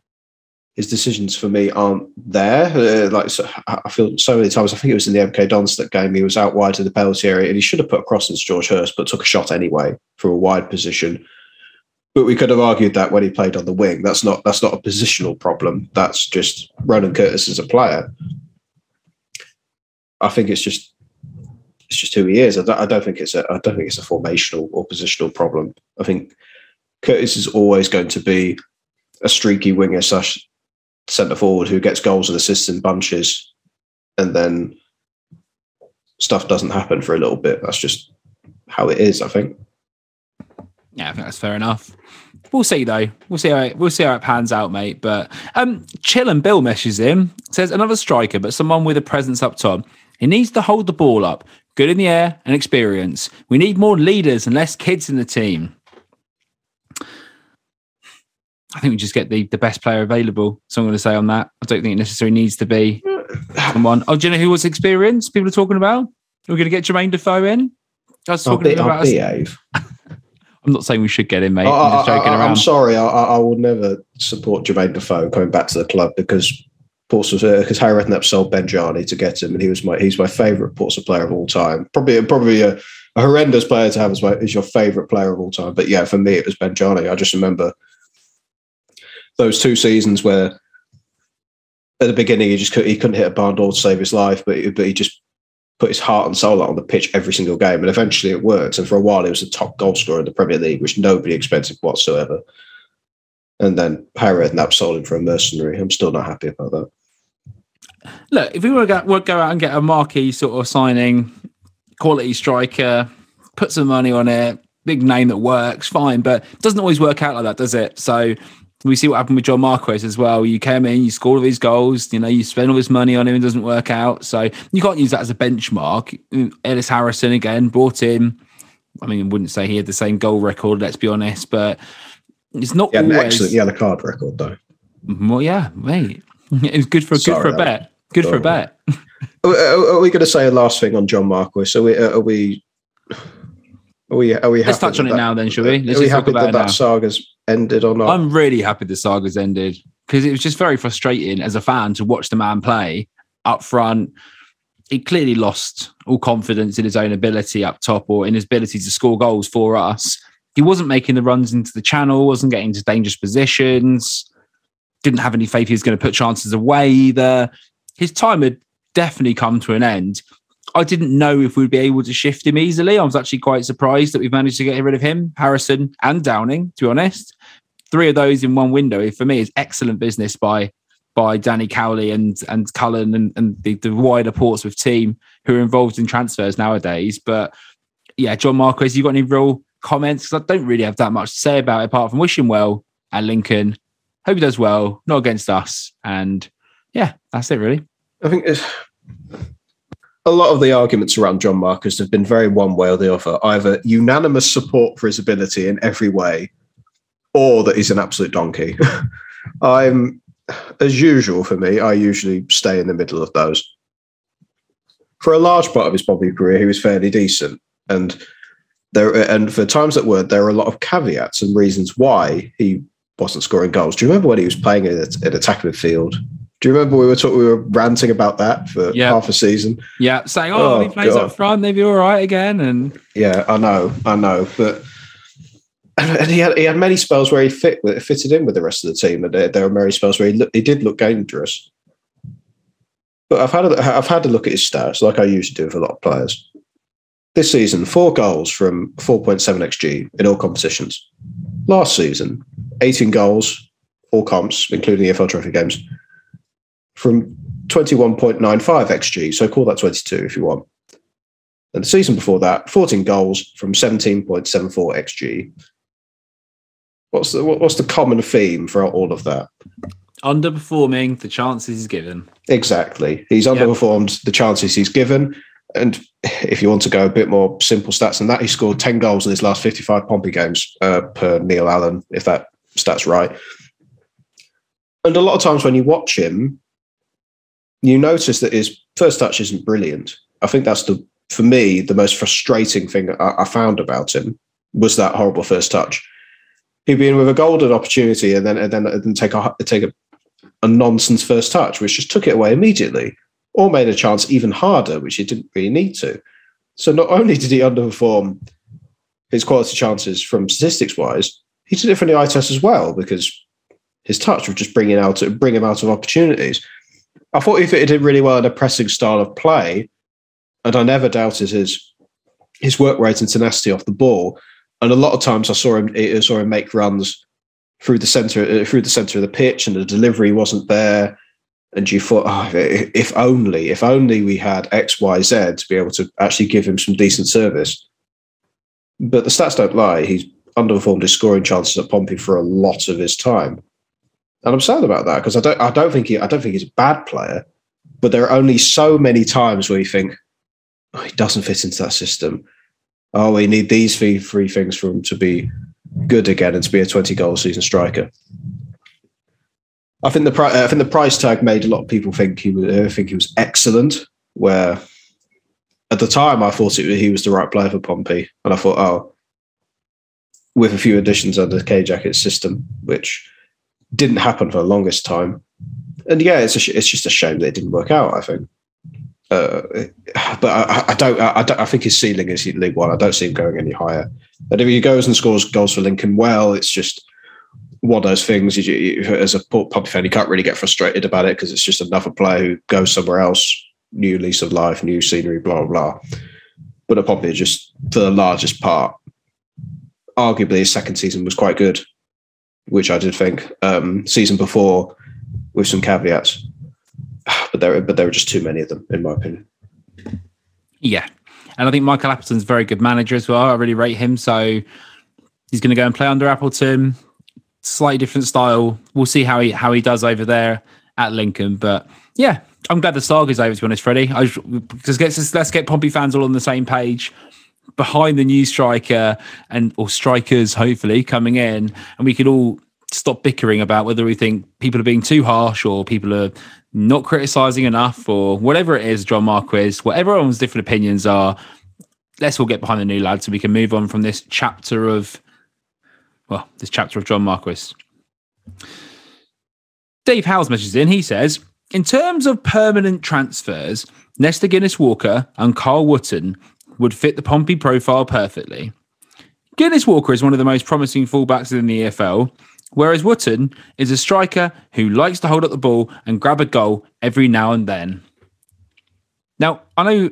his decisions for me aren't there. Uh, like so, I feel so many times. I think it was in the MK Donstadt game. He was out wide in the penalty area, and he should have put a cross into George Hirst, but took a shot anyway for a wide position. But we could have argued that when he played on the wing, that's not that's not a positional problem. That's just Ronan Curtis as a player. I think it's just it's just who he is. I don't, I don't think it's a I don't think it's a formational or positional problem. I think Curtis is always going to be a streaky winger slash centre forward who gets goals and assists in bunches, and then stuff doesn't happen for a little bit. That's just how it is. I think. Yeah, I think that's fair enough. We'll see though. We'll see how it, we'll see how it pans out, mate. But um, Chill and Bill meshes in says another striker, but someone with a presence up top. He needs to hold the ball up, good in the air and experience. We need more leaders and less kids in the team. I think we just get the, the best player available. So I'm going to say on that. I don't think it necessarily needs to be Come on. Oh, do you know who was experienced? People are talking about. We're going to get Jermaine Defoe in. I was talking be, about. I'll behave. I'm not saying we should get him, mate. I, I'm just joking I, around. I'm sorry. I, I I will never support Jermaine Defoe coming back to the club because Portsmouth uh, because Harry Redknapp sold Benjani to get him, and he was my he's my favourite Portsmouth player of all time. Probably probably a, a horrendous player to have as, my, as your favourite player of all time. But yeah, for me it was Benjani. I just remember those two seasons where at the beginning he just could, he couldn't hit a barn door to save his life, but he, but he just put his heart and soul out on the pitch every single game, and eventually it worked. And for a while, he was the top goal scorer in the Premier League, which nobody expected whatsoever. And then Harry Redknapp sold him for a mercenary. I'm still not happy about that. Look, if we were to go, out and get a marquee sort of signing, quality striker, put some money on it, big name that works, fine. But it doesn't always work out like that, does it? So we see what happened with John Marquis as well. You came in, you scored all these goals, you know, you spend all this money on him, it doesn't work out. So you can't use that as a benchmark. Ellis Harrison again brought in. I mean, I wouldn't say he had the same goal record, let's be honest, but it's not He had an always. excellent yellow card record, though. Well, yeah, mate. It's good for good for a bet. Good for a bet. Are, are we going to say a last thing on John Marquis? Are we? Uh, are we? Are we? Are we? Let's touch on that it now, then, shall we? Let's are we happy about that that saga's ended or not? I'm really happy the saga's ended because it was just very frustrating as a fan to watch the man play up front. He clearly lost all confidence in his own ability up top or in his ability to score goals for us. He wasn't making the runs into the channel, wasn't getting to dangerous positions, didn't have any faith he was going to put chances away either. His time had definitely come to an end. I didn't know if we'd be able to shift him easily. I was actually quite surprised that we've managed to get rid of him, Harrison and Downing, to be honest three of those in one window for me is excellent business by by Danny Cowley and and Cullen and, and the, the wider Portsmouth team who are involved in transfers nowadays. But yeah, John Marquis, you got any real comments? Because I don't really have that much to say about it apart from wishing well at Lincoln. Hope he does well, not against us. And yeah, that's it really. I think it's, a lot of the arguments around John Marquis have been very one way or the other. Either unanimous support for his ability in every way, or that he's an absolute donkey. I'm, as usual for me, I usually stay in the middle of those. For a large part of his Pompey career, he was fairly decent, and there and for times that were there are a lot of caveats and reasons why he wasn't scoring goals. Do you remember when he was playing in an attacking midfield? Do you remember we were talking, we were ranting about that for Yeah. half a season? Yeah, saying, oh, Oh, he plays God. up front, he'll be all right again. And Yeah, I know, I know, but and he had he had many spells where he fit fitted in with the rest of the team, and there, there were many spells where he look, he did look dangerous. But I've had a, I've had a look at his stats, like I usually do with a lot of players. This season, four goals from 4.7 xg in all competitions. Last season, 18 goals, all comps, including the FL Trophy games, from 21.95 xg. So call that 22 if you want. And the season before that, 14 goals from 17.74 xg. What's the what's the common theme for all of that? underperforming the chances he's given. Exactly. He's Yep. underperformed the chances he's given. And if you want to go a bit more simple stats than that, he scored 10 goals in his last 55 Pompey games uh, per Neil Allen, if that stat's right. And a lot of times when you watch him, you notice that his first touch isn't brilliant. I think that's the, for me, the most frustrating thing I, I found about him was that horrible first touch. He'd be in with a golden opportunity and then and then, and take a take a a nonsense first touch, which just took it away immediately, or made a chance even harder, which he didn't really need to. So not only did he underperform his quality chances from statistics wise, he did it from the eye test as well because his touch was just bringing out bring him out of opportunities. I thought he fitted in really well in a pressing style of play, and I never doubted his his work rate and tenacity off the ball. And a lot of times I saw him I saw him make runs through the center uh, through the center of the pitch, and the delivery wasn't there. And you thought, oh, if only, if only we had X, Y, Z to be able to actually give him some decent service. But the stats don't lie. He's underperformed his scoring chances at Pompey for a lot of his time, and I'm sad about that because I don't, I don't think he, I don't think he's a bad player. But there are only so many times where you think oh, he doesn't fit into that system. Oh, we need these three, three things for him to be good again and to be a 20 goal season striker. I think the I think the price tag made a lot of people think he was uh, think he was excellent. Where at the time I thought it, he was the right player for Pompey, and I thought, oh, with a few additions under K Jackett's system, which didn't happen for the longest time. And yeah, it's a sh- it's just a shame that it didn't work out. I think, uh, but I, I don't I, don't I think his ceiling is League One. I don't see him going any higher. And if he goes and scores goals for Lincoln, well, it's just one of those things. You, you, as a Pompey fan, you can't really get frustrated about it because it's just another player who goes somewhere else, new lease of life, new scenery, blah blah blah. But at Pompey, just for the largest part, arguably his second season was quite good, which I did think. Um, season before, with some caveats, but there but there were just too many of them, in my opinion. Yeah, and I think Michael Appleton's a very good manager as well. I really rate him, so he's going to go and play under Appleton. Slightly different style. We'll see how he how he does over there at Lincoln, but yeah, I'm glad the saga's over. To be honest, Freddie, I let's let's get Pompey fans all on the same page behind the new striker and or strikers hopefully coming in. And we could all stop bickering about whether we think people are being too harsh or people are not criticizing enough or whatever it is john marquis whatever everyone's different opinions are let's all get behind the new lad so we can move on from this chapter of well this chapter of john marquis dave howes messages in. He says in terms of permanent transfers Nesta Guinness Walker and Carl Wootton would fit the Pompey profile perfectly. Guinness Walker is one of the most promising fullbacks in the EFL, whereas Wootton is a striker who likes to hold up the ball and grab a goal every now and then. Now, I know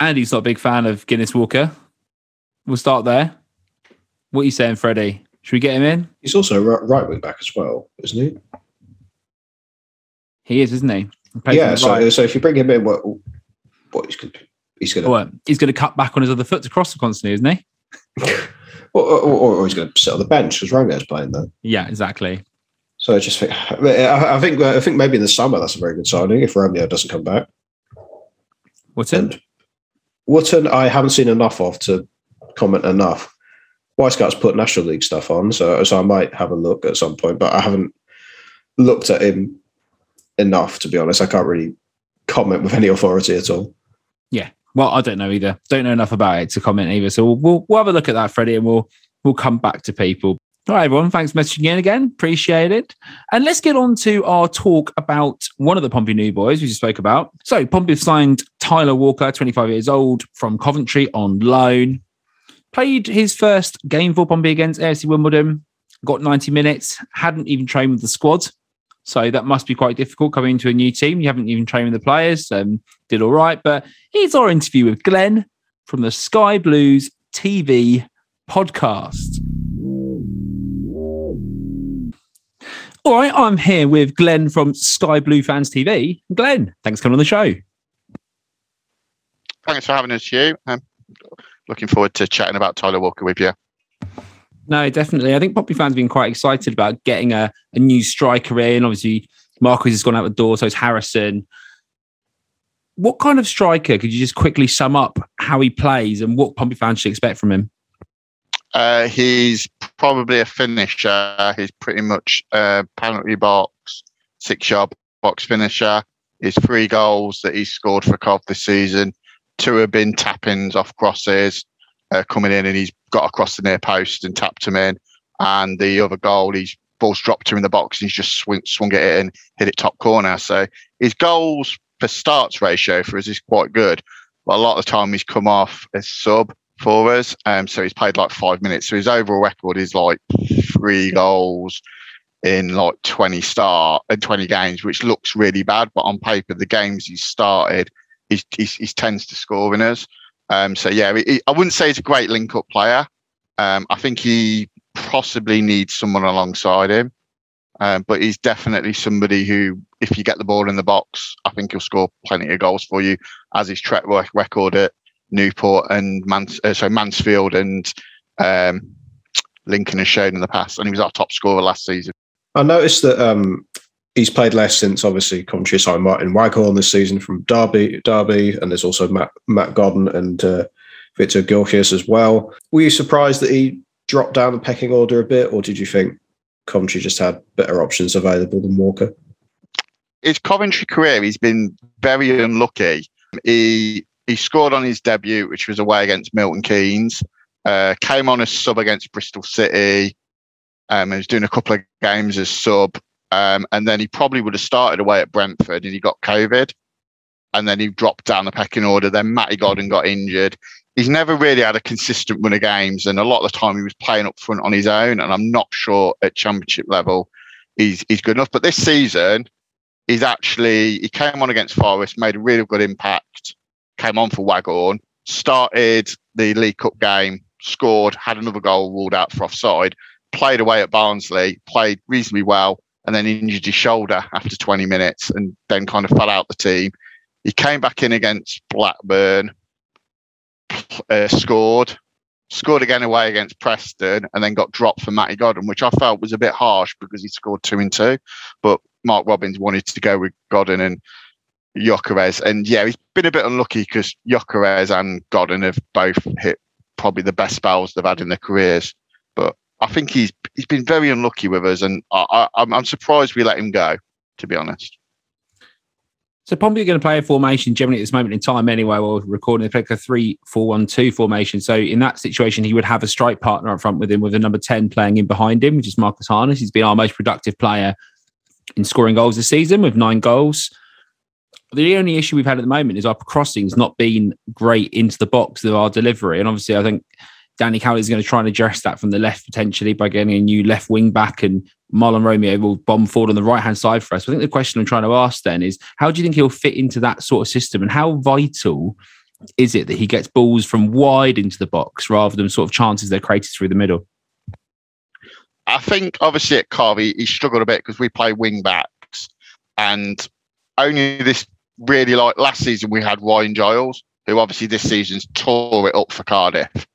Andy's not a big fan of Guinness Walker. We'll start there. What are you saying, Freddie? Should we get him in? He's also a right wing back as well, isn't he? He is, isn't he? he yeah, so, right. so if you bring him in, what, what he's going to he's going to well, he's going to cut back on his other foot to cross the constantly, isn't he? or, or, or, he's going to sit on the bench because Rango's playing there. Yeah, exactly. So I just think I think I think maybe in the summer that's a very good signing if Romeo doesn't come back. Wootton? Wootton, I haven't seen enough of to comment enough. Wyscout's put National League stuff on, so so I might have a look at some point, but I haven't looked at him enough to be honest. I can't really comment with any authority at all. Yeah, well, I don't know either. Don't know enough about it to comment either. So we'll, we'll have a look at that, Freddie, and we'll we'll come back to people. All right, everyone. Thanks for messaging in again. Appreciate it. And let's get on to our talk about one of the Pompey new boys we just spoke about. So Pompey signed Tyler Walker, 25 years old, from Coventry on loan. Played his first game for Pompey against AFC Wimbledon. Got 90 minutes. Hadn't even trained with the squad. So that must be quite difficult coming into a new team. You haven't even trained with the players. Um, did all right. But here's our interview with Glenn from the Sky Blues TV podcast. All right, I'm here with Glenn from Sky Blue Fans TV. Glenn, thanks for coming on the show. Thanks for having us, Hugh. I'm looking forward to chatting about Tyler Walker with you. No, definitely. I think Pompey fans have been quite excited about getting a, a new striker in. Obviously, Marquis has gone out the door, so it's Harrison. What kind of striker could you just quickly sum up how he plays and what Pompey fans should expect from him? Uh, he's probably a finisher. He's pretty much a penalty box, six yard box finisher. His three goals that he's scored for Cov this season, two have been tappings off crosses uh, coming in and he's got across the near post and tapped him in. And the other goal, he's balls dropped him in the box and he's just swung, swung it in, hit it top corner. So his goals per starts ratio for us is quite good. But a lot of the time he's come off as sub for us. Um, so he's played like five minutes. So his overall record is like three goals in like 20 start and 20 games, which looks really bad. But on paper, the games he's started, he, he, he tends to score in us. Um, so yeah, he, I wouldn't say he's a great link-up player. Um, I think he possibly needs someone alongside him, um, but he's definitely somebody who, if you get the ball in the box, I think he'll score plenty of goals for you, as his track record at Newport and Mans- uh, so Mansfield and um, Lincoln has shown in the past, and he was our top scorer last season. I noticed that um, he's played less since obviously Coventry signed Martin Waghorn this season from Derby, Derby, and there's also Matt Matt Godden and uh, Victor Gyökeres as well. Were you surprised that he dropped down the pecking order a bit, or did you think Coventry just had better options available than Walker? His Coventry career, he's been very unlucky. He he scored on his debut, which was away against Milton Keynes. Uh, came on as sub against Bristol City. Um, he was doing a couple of games as sub, um, and then he probably would have started away at Brentford, and he got COVID, and then he dropped down the pecking order. Then Matty Godden got injured. He's never really had a consistent run of games, and a lot of the time he was playing up front on his own. And I'm not sure at Championship level he's he's good enough. But this season, he's actually he came on against Forest, made a really good impact. Came on for Waghorn, started the League Cup game, scored, had another goal ruled out for offside, played away at Barnsley, played reasonably well, and then injured his shoulder after 20 minutes and then kind of fell out the team. He came back in against Blackburn, uh, scored, scored again away against Preston, and then got dropped for Matty Godden, which I felt was a bit harsh because he scored two and two. But Mark Robins wanted to go with Godden and Gyökeres. And yeah, he's been a bit unlucky because Gyökeres and Godden have both hit probably the best spells they've had in their careers. But I think he's he's been very unlucky with us, and I, I, I'm surprised we let him go. To be honest. So Pompey are going to play a formation generally at this moment in time anyway. We're recording, they play a three-four-one-two formation. So in that situation, he would have a strike partner up front with him, with a number ten playing in behind him, which is Marcus Harness. He's been our most productive player in scoring goals this season with nine goals. The only issue we've had at the moment is our crossings not being great into the box of our delivery, and obviously, I think Danny Cowley is going to try and address that from the left potentially by getting a new left wing back and Mahlon Romeo will bomb forward on the right hand side for us. I think the question I'm trying to ask then is how do you think he'll fit into that sort of system and how vital is it that he gets balls from wide into the box rather than sort of chances they're created through the middle? I think obviously at Carvey he struggled a bit because we play wing backs and only this really like last season we had Ryan Giles who obviously this season's tore it up for Cardiff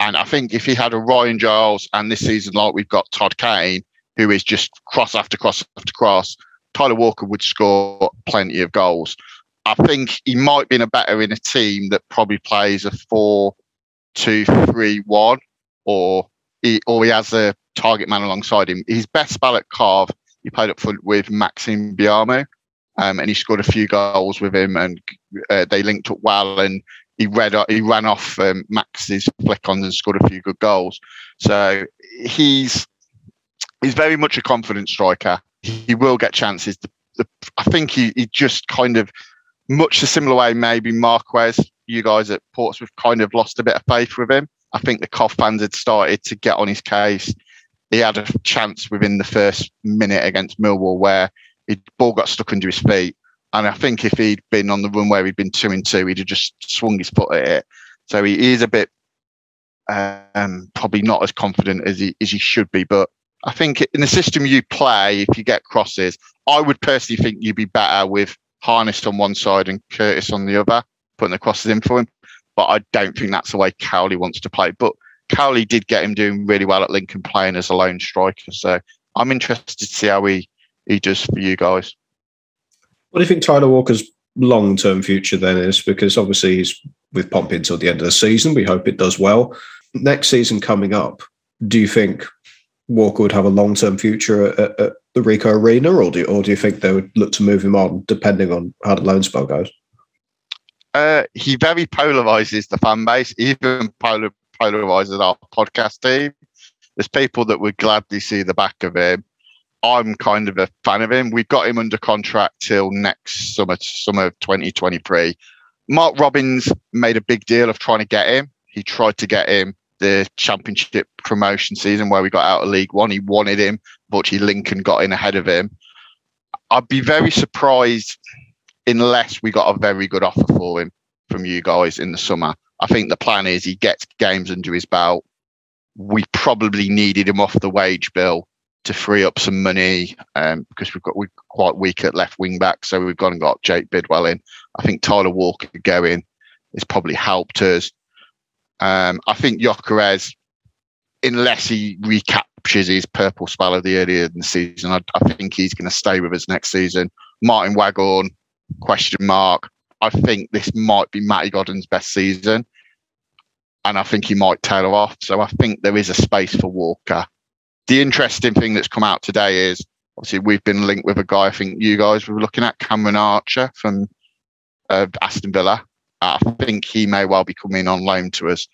and I think if he had a Ryan Giles and this season, like we've got Todd Kane, who is just cross after cross after cross, Tyler Walker would score plenty of goals. I think he might be in a better in a team that probably plays a four, two, three, one, or he or he has a target man alongside him. His best spell at Carve, he played up front with Maxime Biamou, um, and he scored a few goals with him, and uh, they linked up well. And he read he ran off um, Max's flick-ons and scored a few good goals. So he's he's very much a confident striker. He will get chances. The, the, I think he, he just kind of much the similar way maybe Marquis, you guys at Portsmouth kind of lost a bit of faith with him. I think the Cov fans had started to get on his case. He had a chance within the first minute against Millwall where the ball got stuck under his feet and I think if he'd been on the run where he'd been two and two, he'd have just swung his foot at it. So he is a bit um, probably not as confident as he as he should be. But I think in the system you play, if you get crosses, I would personally think you'd be better with Harness on one side and Curtis on the other, putting the crosses in for him. But I don't think that's the way Cowley wants to play. But Cowley did get him doing really well at Lincoln playing as a lone striker. So I'm interested to see how he, he does for you guys. What do you think Tyler Walker's long term future then is? Because obviously he's with Pompey until the end of the season. We hope it does well. Next season coming up, do you think Walker would have a long term future at, at, the Ricoh Arena, or do, you, or do you think they would look to move him on depending on how the loan spell goes? Uh, he very polarizes the fan base, even polar, polarizes our podcast team. There's people that would gladly see the back of him. I'm kind of a fan of him. We've got him under contract till next summer, summer of 2023. Mark Robins made a big deal of trying to get him. He tried to get him the championship promotion season where we got out of League One. He wanted him, but Lincoln got in ahead of him. I'd be very surprised unless we got a very good offer for him from you guys in the summer. I think the plan is he gets games under his belt. We probably needed him off the wage bill to free up some money um, because we've got we're quite weak at left wing back, so we've gone and got Jake Bidwell in. I think Tyler Walker going has probably helped us. Um, I think Gyökeres, unless he recaptures his purple spell of the earlier in the season, I, I think he's going to stay with us next season. Martin Waghorn, question mark. I think this might be Matty Godden's best season, and I think he might tail off. So I think there is a space for Walker the interesting thing that's come out today is obviously we've been linked with a guy. I think you guys were looking at Cameron Archer from uh, Aston Villa. I think he may well be coming on loan to us,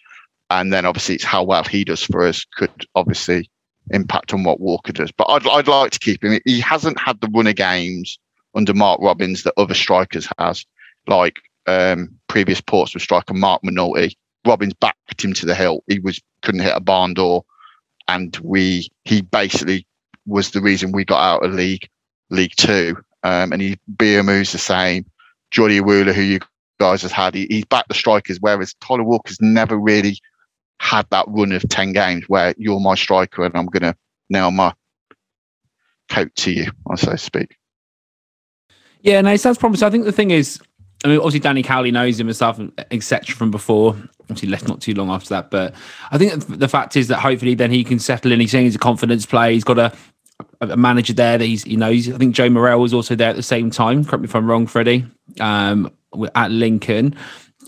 and then obviously it's how well he does for us could obviously impact on what Walker does. But I'd I'd like to keep him. He hasn't had the run of games under Mark Robins that other strikers has, like um, previous Portsmouth striker Marc McNulty. Robins backed him to the hill. He was couldn't hit a barn door, and we he basically was the reason we got out of league League Two. Um, and he Biamou's the same. Jordy Hiwula, who you guys have had, he, he's backed the strikers, whereas Tyler Walker's never really had that run of 10 games where you're my striker and I'm to nail my coat to you, so to speak. Yeah, no, it sounds promising. I think the thing is, I mean, obviously Danny Cowley knows him and stuff, etc. from before. Obviously, left not too long after that. But I think the fact is that hopefully then he can settle in. He's saying he's a confidence player. He's got a, a manager there that he's, he knows. I think Joe Morrell was also there at the same time. Correct me if I'm wrong, Freddie, um, at Lincoln.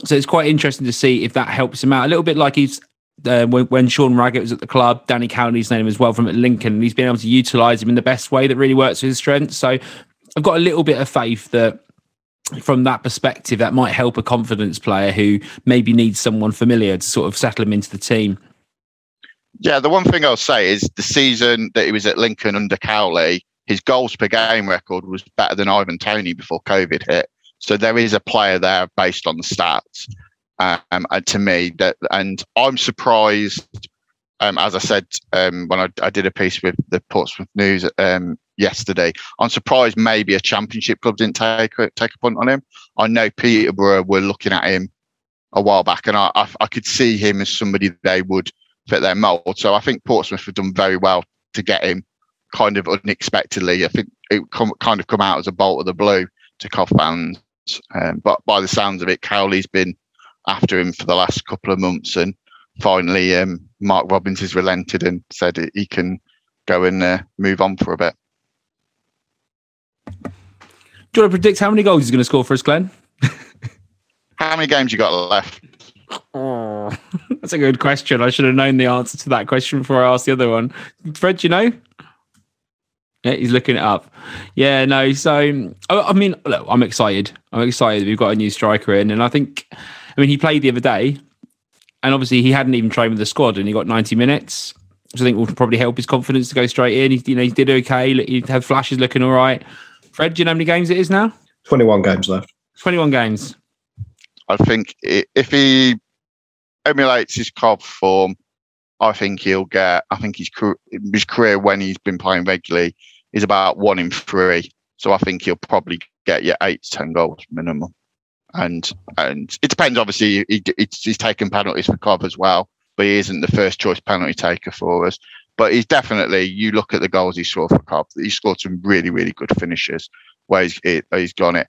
So it's quite interesting to see if that helps him out. A little bit like he's uh, when, when, Sean Raggett was at the club, Danny Cowley's name as well from at Lincoln. And he's been able to utilize him in the best way that really works for his strengths. So I've got a little bit of faith that from that perspective, that might help a confidence player who maybe needs someone familiar to sort of settle him into the team. Yeah, the one thing I'll say is the season that he was at Lincoln under Cowley, his goals per game record was better than Ivan Toney before COVID hit. So there is a player there based on the stats. Um, and to me, that and I'm surprised. Um, as I said um, when I, I, did a piece with the Portsmouth News um, yesterday, I'm surprised maybe a Championship club didn't take take a punt on him. I know Peterborough were looking at him a while back, and I, I, I could see him as somebody they would fit their mould. So I think Portsmouth have done very well to get him kind of unexpectedly. I think it come, kind of come out as a bolt of the blue to Cov fans. Um, but by the sounds of it, Cowley's been after him for the last couple of months, and finally, um, Mark Robins has relented and said he can go and uh, move on for a bit. Do you want to predict how many goals he's going to score for us, Glenn? how many games you got left? Oh, that's a good question. I should have known the answer to that question before I asked the other one. Fred, you know? Yeah, he's looking it up. Yeah, no. So, I mean, look, I'm excited. I'm excited. We've got a new striker in, and I think, I mean, he played the other day, and obviously he hadn't even trained with the squad, and he got 90 minutes. So I think will probably help his confidence to go straight in. He, you know, he did okay. He had flashes looking all right. Fred, do you know how many games it is now? 21 games left. 21 games. I think if he emulates his club form, I think he'll get. I think his his career when he's been playing regularly is about one in three. So I think he'll probably get you eight to ten goals minimum. And and it depends. Obviously, he, he's taken penalties for Cov as well, but he isn't the first choice penalty taker for us. But he's definitely. You look at the goals he scored for Cov. He scored some really really good finishes where he's he's gone it.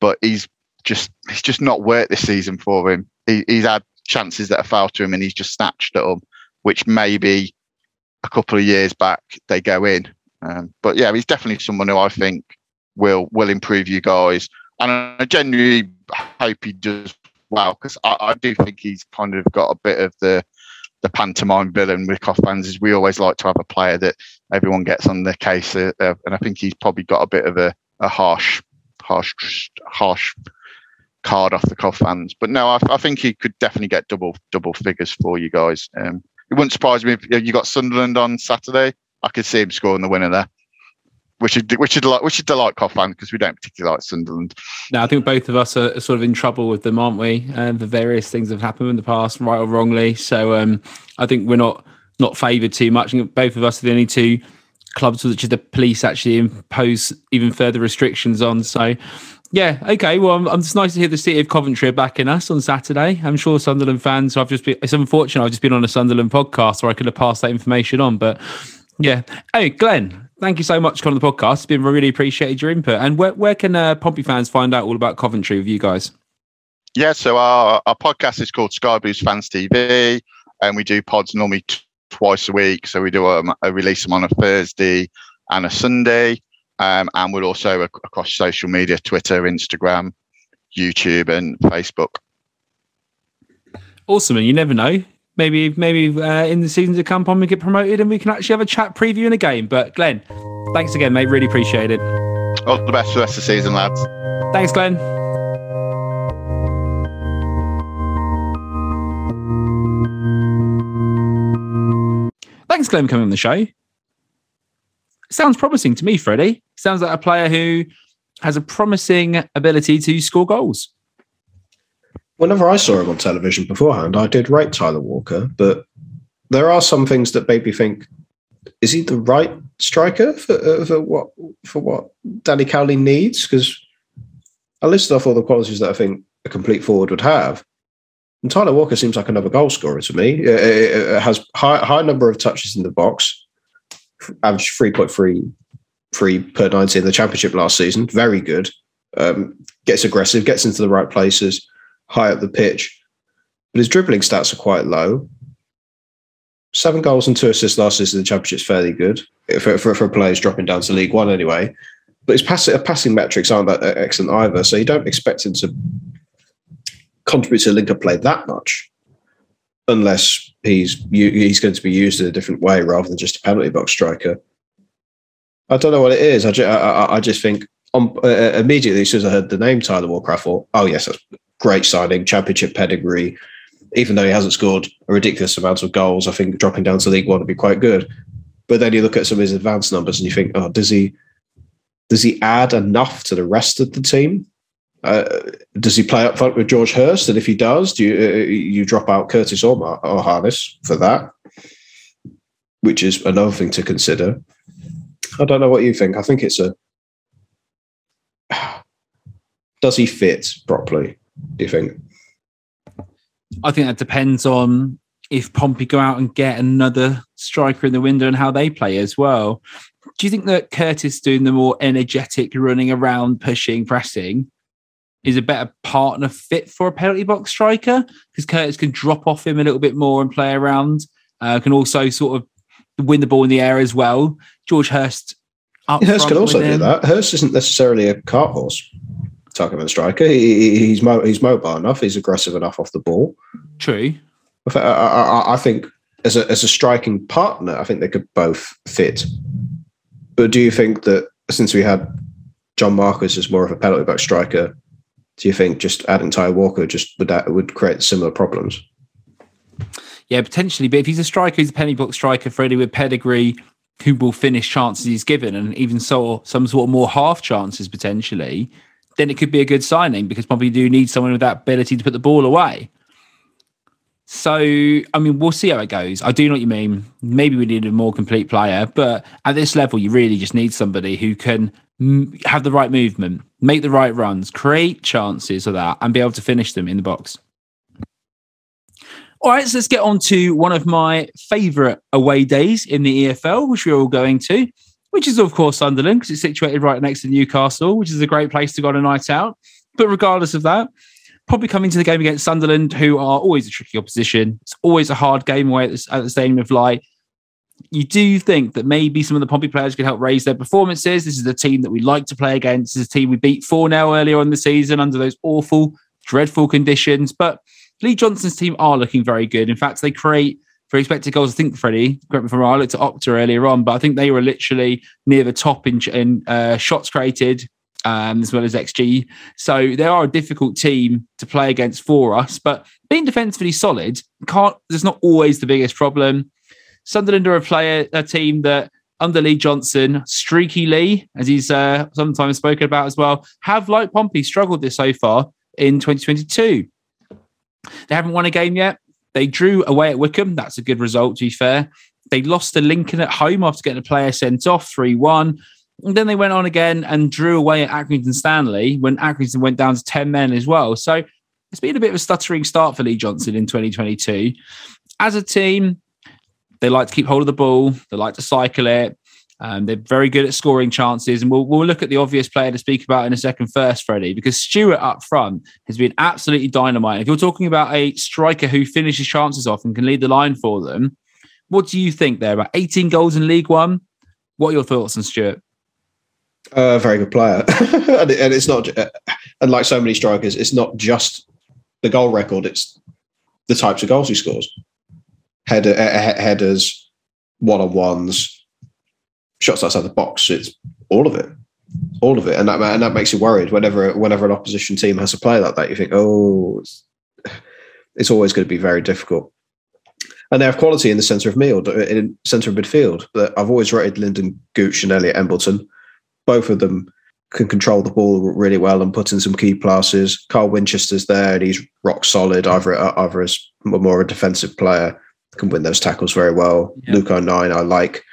But he's just he's just not worked this season for him. He, he's had chances that have failed to him, and he's just snatched at them, which maybe a couple of years back they go in. Um, but yeah, he's definitely someone who I think will will improve you guys, and I genuinely hope he does well because I, I, do think he's kind of got a bit of the the pantomime villain with Cov fans. Is we always like to have a player that everyone gets on their case, uh, uh, and I think he's probably got a bit of a, a harsh, harsh, harsh card off the Cov fans. But no, I, I, think he could definitely get double double figures for you guys. Um, it wouldn't surprise me if you got Sunderland on Saturday. I could see him scoring the winner there. Which should which should delight which should delight fans because we don't particularly like Sunderland. No, I think both of us are sort of in trouble with them, aren't we? And the various things that have happened in the past, right or wrongly. So um, I think we're not not favoured too much. And both of us are the only two clubs which the police actually impose even further restrictions on. So yeah, okay. Well, I'm, I'm, it's nice to hear the city of Coventry are backing us on Saturday. I'm sure Sunderland fans. I've just been. It's unfortunate. I've just been on a Sunderland podcast where I could have passed that information on. But yeah. Hey, Glenn, thank you so much for coming on the podcast. It's been really appreciated your input. And where where can uh, Pompey fans find out all about Coventry with you guys? Yeah, so our our podcast is called Sky Blues Fans TV, and we do pods normally t- twice a week. So we do a, um, a release them on a Thursday and a Sunday. Um, and we're also across social media Twitter, Instagram, YouTube, and Facebook. Awesome. And you never know. Maybe maybe uh, in the season to come, on we get promoted and we can actually have a chat previewing a game. But Glenn, thanks again, mate. Really appreciate it. All the best for the rest of the season, lads. Thanks, Glenn. Thanks, Glenn, for coming on the show. Sounds promising to me, Freddie. Sounds like a player who has a promising ability to score goals. Whenever I saw him on television beforehand, I did rate Tyler Walker, but there are some things that made me think: is he the right striker for, uh, for what for what Danny Cowley needs? Because I listed off all the qualities that I think a complete forward would have, and Tyler Walker seems like another goal scorer to me. It, it, it has high high number of touches in the box, average three point three three per ninety in the championship last season. Very good. Um, gets aggressive, gets into the right places, high up the pitch. But his dribbling stats are quite low. Seven goals and two assists last season in the championship is fairly good for, for, for players dropping down to League One anyway. But his passing, passing metrics aren't that uh, excellent either. So you don't expect him to contribute to link up play that much unless he's he's going to be used in a different way rather than just a penalty box striker. I don't know what it is. I just, I, I just think on, uh, immediately as soon as I heard the name Tyler Walker, I thought, oh yes, that's great signing, championship pedigree. Even though he hasn't scored a ridiculous amount of goals, I think dropping down to League One would be quite good. But then you look at some of his advanced numbers and you think, oh, does he does he add enough to the rest of the team? Uh, does he play up front with George Hirst? And if he does, do you uh, you drop out Curtis or, or Harness for that? Which is another thing to consider. I don't know what you think. I think it's a. Does he fit properly? Do you think? I think that depends on if Pompey go out and get another striker in the window and how they play as well. Do you think that Curtis doing the more energetic, running around, pushing, pressing is a better partner fit for a penalty box striker? Because Curtis can drop off him a little bit more and play around. Uh, can also sort of win the ball in the air as well. George Hirst. Hirst can also do that. Hirst isn't necessarily a cart horse type of a striker. He, he's mo- he's mobile enough. He's aggressive enough off the ball. True. I, I, I, think as a as a striking partner, I think they could both fit. But do you think that since we had John Marquis as more of a penalty box striker, do you think just adding Ty Walker just would that would create similar problems? Yeah, potentially. But if he's a striker, he's a penny box striker, Freddie with pedigree, who will finish chances he's given, and even so, some sort of more half chances potentially, then it could be a good signing because probably do need someone with that ability to put the ball away. So, I mean, we'll see how it goes. I do know what you mean. Maybe we need a more complete player, but at this level, you really just need somebody who can m- have the right movement, make the right runs, create chances of that, and be able to finish them in the box. All right, so let's get on to one of my favourite away days in the EFL, which we're all going to, which is, of course, Sunderland, because it's situated right next to Newcastle, which is a great place to go on a night out. But regardless of that, probably coming to the game against Sunderland, who are always a tricky opposition. It's always a hard game away at the, at the Stadium of Light. You do think that maybe some of the Pompey players could help raise their performances. This is a team that we like to play against. This is a team we beat 4 0 earlier on the season under those awful, dreadful conditions. But Lee Johnson's team are looking very good. In fact, they create for expected goals. I think Freddie, correct me if I'm wrong. I looked at Opta earlier on, but I think they were literally near the top in, in uh, shots created um, as well as XG. So they are a difficult team to play against for us. But being defensively solid can't. There's not always the biggest problem. Sunderland are a player, a team that under Lee Johnson, Streaky Lee, as he's uh, sometimes spoken about as well, have like Pompey struggled this so far in 2022. They haven't won a game yet. They drew away at Wycombe. That's a good result, to be fair. They lost to Lincoln at home after getting a player sent off 3 1. And then they went on again and drew away at Accrington Stanley when Accrington went down to 10 men as well. So it's been a bit of a stuttering start for Lee Johnson in 2022. As a team, they like to keep hold of the ball, they like to cycle it. Um, they're very good at scoring chances, and we'll, we'll look at the obvious player to speak about in a second first, Freddie, because Stewart up front has been absolutely dynamite. If you're talking about a striker who finishes chances off and can lead the line for them, what do you think there? About 18 goals in League One. What are your thoughts on Stewart? A uh, very good player, and, and, it's not. Uh, and like so many strikers, it's not just the goal record; it's the types of goals he scores. header, he- headers, one on ones, shots outside the box. It's all of it, all of it, and that and that makes you worried whenever whenever an opposition team has a play like that. You think, oh, it's, it's always going to be very difficult. And they have quality in the centre of midfield, in centre of midfield. But I've always rated Lyndon Gooch and Elliot Embleton. Both of them can control the ball really well and put in some key passes. Carl Winchester's there and he's rock solid, either either as more of a defensive player, can win those tackles very well. Yeah. Luke O'Nien, I like.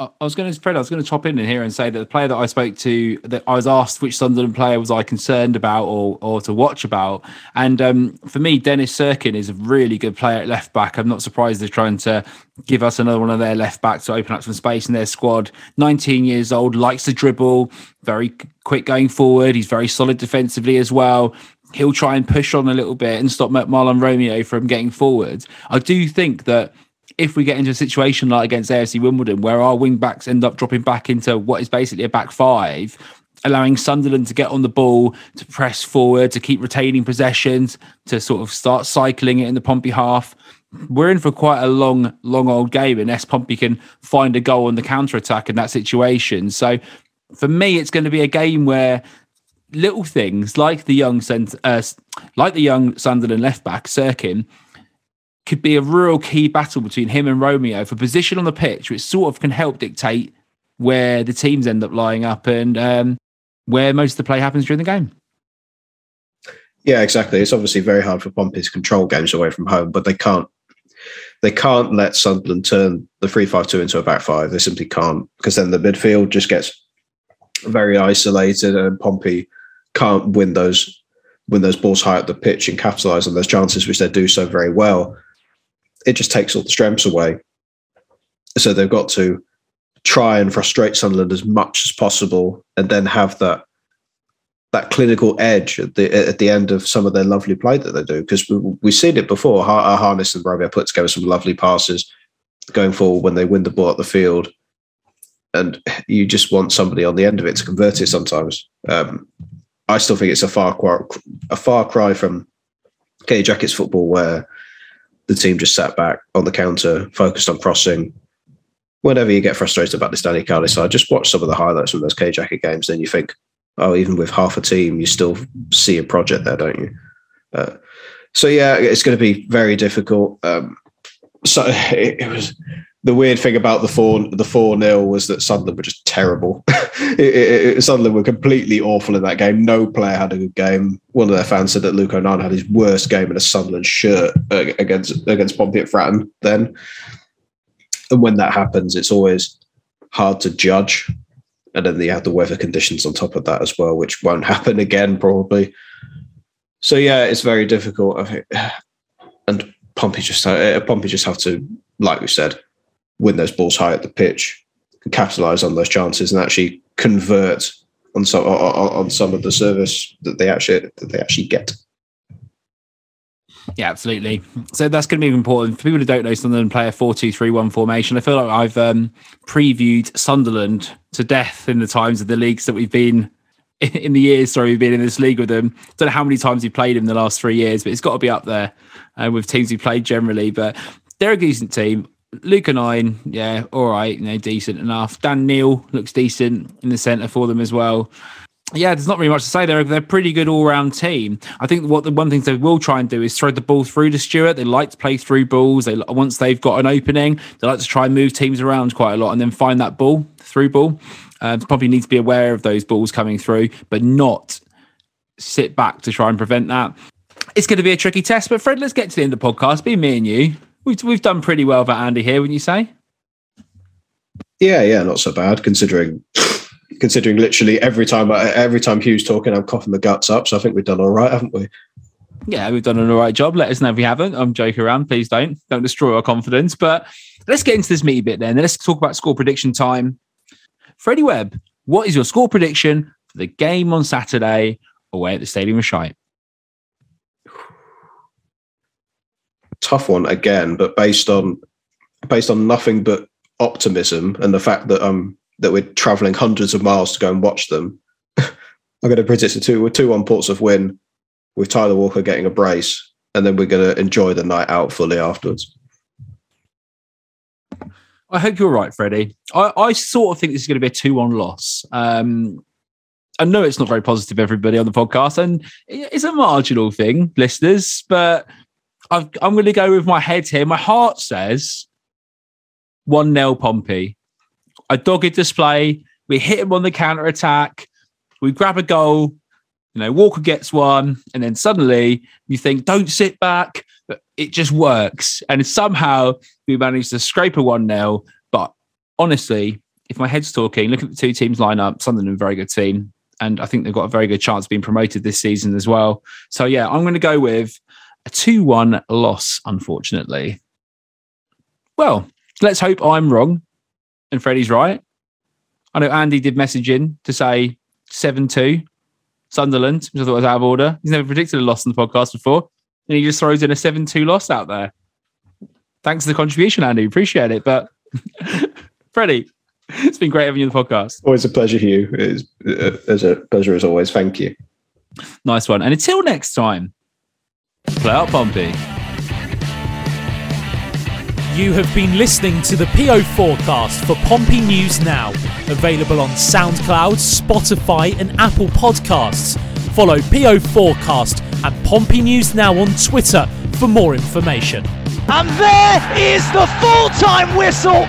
I was going to, Fred, I was going to top in here and say that the player that I spoke to, that I was asked which Sunderland player was I concerned about or or to watch about, and um, for me, Dennis Cirkin is a really good player at left back. I'm not surprised they're trying to give us another one of their left backs to open up some space in their squad. 19 years old, likes to dribble, very quick going forward. He's very solid defensively as well. He'll try and push on a little bit and stop Mahlon Romeo from getting forward. I do think that if we get into a situation like against AFC Wimbledon, where our wing backs end up dropping back into what is basically a back five, allowing Sunderland to get on the ball, to press forward, to keep retaining possessions, to sort of start cycling it in the Pompey half. We're in for quite a long, long old game unless Pompey can find a goal on the counter attack in that situation. So for me, it's going to be a game where little things like the young cent- uh, like the young Sunderland left back Cirkin could be a real key battle between him and Romeo for position on the pitch, which sort of can help dictate where the teams end up lying up and um, where most of the play happens during the game. Yeah, exactly. It's obviously very hard for Pompey to control games away from home, but they can't. They can't let Sunderland turn the three-five-two into a back five. They simply can't because then the midfield just gets very isolated, and Pompey can't win those win those balls high up the pitch and capitalise on those chances, which they do so very well. It just takes all the strengths away. So they've got to try and frustrate Sunderland as much as possible, and then have that that clinical edge at the at the end of some of their lovely play that they do. Because we, we've seen it before. Har- Harness and Romeo put together some lovely passes going forward when they win the ball at the field, and you just want somebody on the end of it to convert it. Sometimes, um, I still think it's a far cry, a far cry from K Jackett's football, where the team just sat back on the counter, focused on crossing. Whenever you get frustrated about this Danny Cowley side, just watch some of the highlights from those K Jackett games, then you think, oh, even with half a team, you still see a project there, don't you? Uh, so yeah, it's going to be very difficult. Um, so it, it, was the weird thing about the four the four nil was that Sunderland were just terrible. it, it, Sunderland were completely awful in that game. No player had a good game. One of their fans said that Luke O'Nien had his worst game in a Sunderland shirt against against Pompey at Fratton. Then, and when that happens, it's always hard to judge and then you have the weather conditions on top of that as well, which won't happen again probably. So yeah, it's very difficult. I think, and Pompey just uh, Pompey just have to, like we said, win those balls high at the pitch, and capitalize on those chances, and actually convert on some on, on some of the service that they actually that they actually get. Yeah, absolutely. So that's going to be important for people who don't know Sunderland play a four-two-three-one formation. I feel like I've um, previewed Sunderland to death in the times of the leagues that we've been in the years. Sorry, we've been in this league with them. Don't know how many times we've played in the last three years, but it's got to be up there uh, with teams we played generally. But they're a decent team. Luke O'Nien, yeah, all right, you know, decent enough. Dan Neil looks decent in the centre for them as well yeah, there's not really much to say. They're they're a pretty good all round team. I think what the one thing they will try and do is throw the ball through to Stewart. They like to play through balls. They once they've got an opening, they like to try and move teams around quite a lot and then find that ball through ball. Uh, probably need to be aware of those balls coming through, but not sit back to try and prevent that. It's going to be a tricky test. But Fred, let's get to the end of the podcast. Be me and you. We've we've done pretty well for Andy here, wouldn't you say? Yeah, yeah, not so bad considering considering literally every time every time Hugh's talking, I'm coughing the guts up. So I think we've done all right, haven't we? Yeah, we've done an all right job. Let us know if we haven't. I'm joking around. Please don't. Don't destroy our confidence. But let's get into this meaty bit then. Let's talk about score prediction time. Freddie Webb, what is your score prediction for the game on Saturday away at the Stadium of Shite? Tough one again, but based on based on nothing but optimism and the fact that um that we're traveling hundreds of miles to go and watch them. I'm going to predict a one Portsmouth win with Tyler Walker getting a brace, and then we're going to enjoy the night out fully afterwards. I hope you're right, Freddie. I, I sort of think this is going to be a 2 1 loss. Um, I know it's not very positive, everybody on the podcast, and it's a marginal thing, listeners, but i am going to go with my head here. My heart says 1 0 Pompey. A dogged display. We hit him on the counter attack. We grab a goal. You know, Walker gets one, and then suddenly you think, don't sit back. It just works. And somehow we managed to scrape a 1 0. But honestly, if my head's talking, look at the two teams line up. Sunderland, a very good team. And I think they've got a very good chance of being promoted this season as well. So, yeah, I'm going to go with a 2 1 loss, unfortunately. Well, let's hope I'm wrong and Freddie's right. I know Andy did message in to say 7 2 Sunderland, which I thought was out of order. He's never predicted a loss on the podcast before. And he just throws in a 7 2 loss out there. Thanks for the contribution, Andy. Appreciate it. But Freddie, it's been great having you on the podcast. Always a pleasure, Hugh. It's, uh, it's a pleasure as always. Thank you. Nice one. And until next time, play out Pompey. You have been listening to the PO forecast for Pompey News Now, available on SoundCloud, Spotify, and Apple Podcasts. Follow PO Forecast and Pompey News Now on Twitter for more information. And there is the full time whistle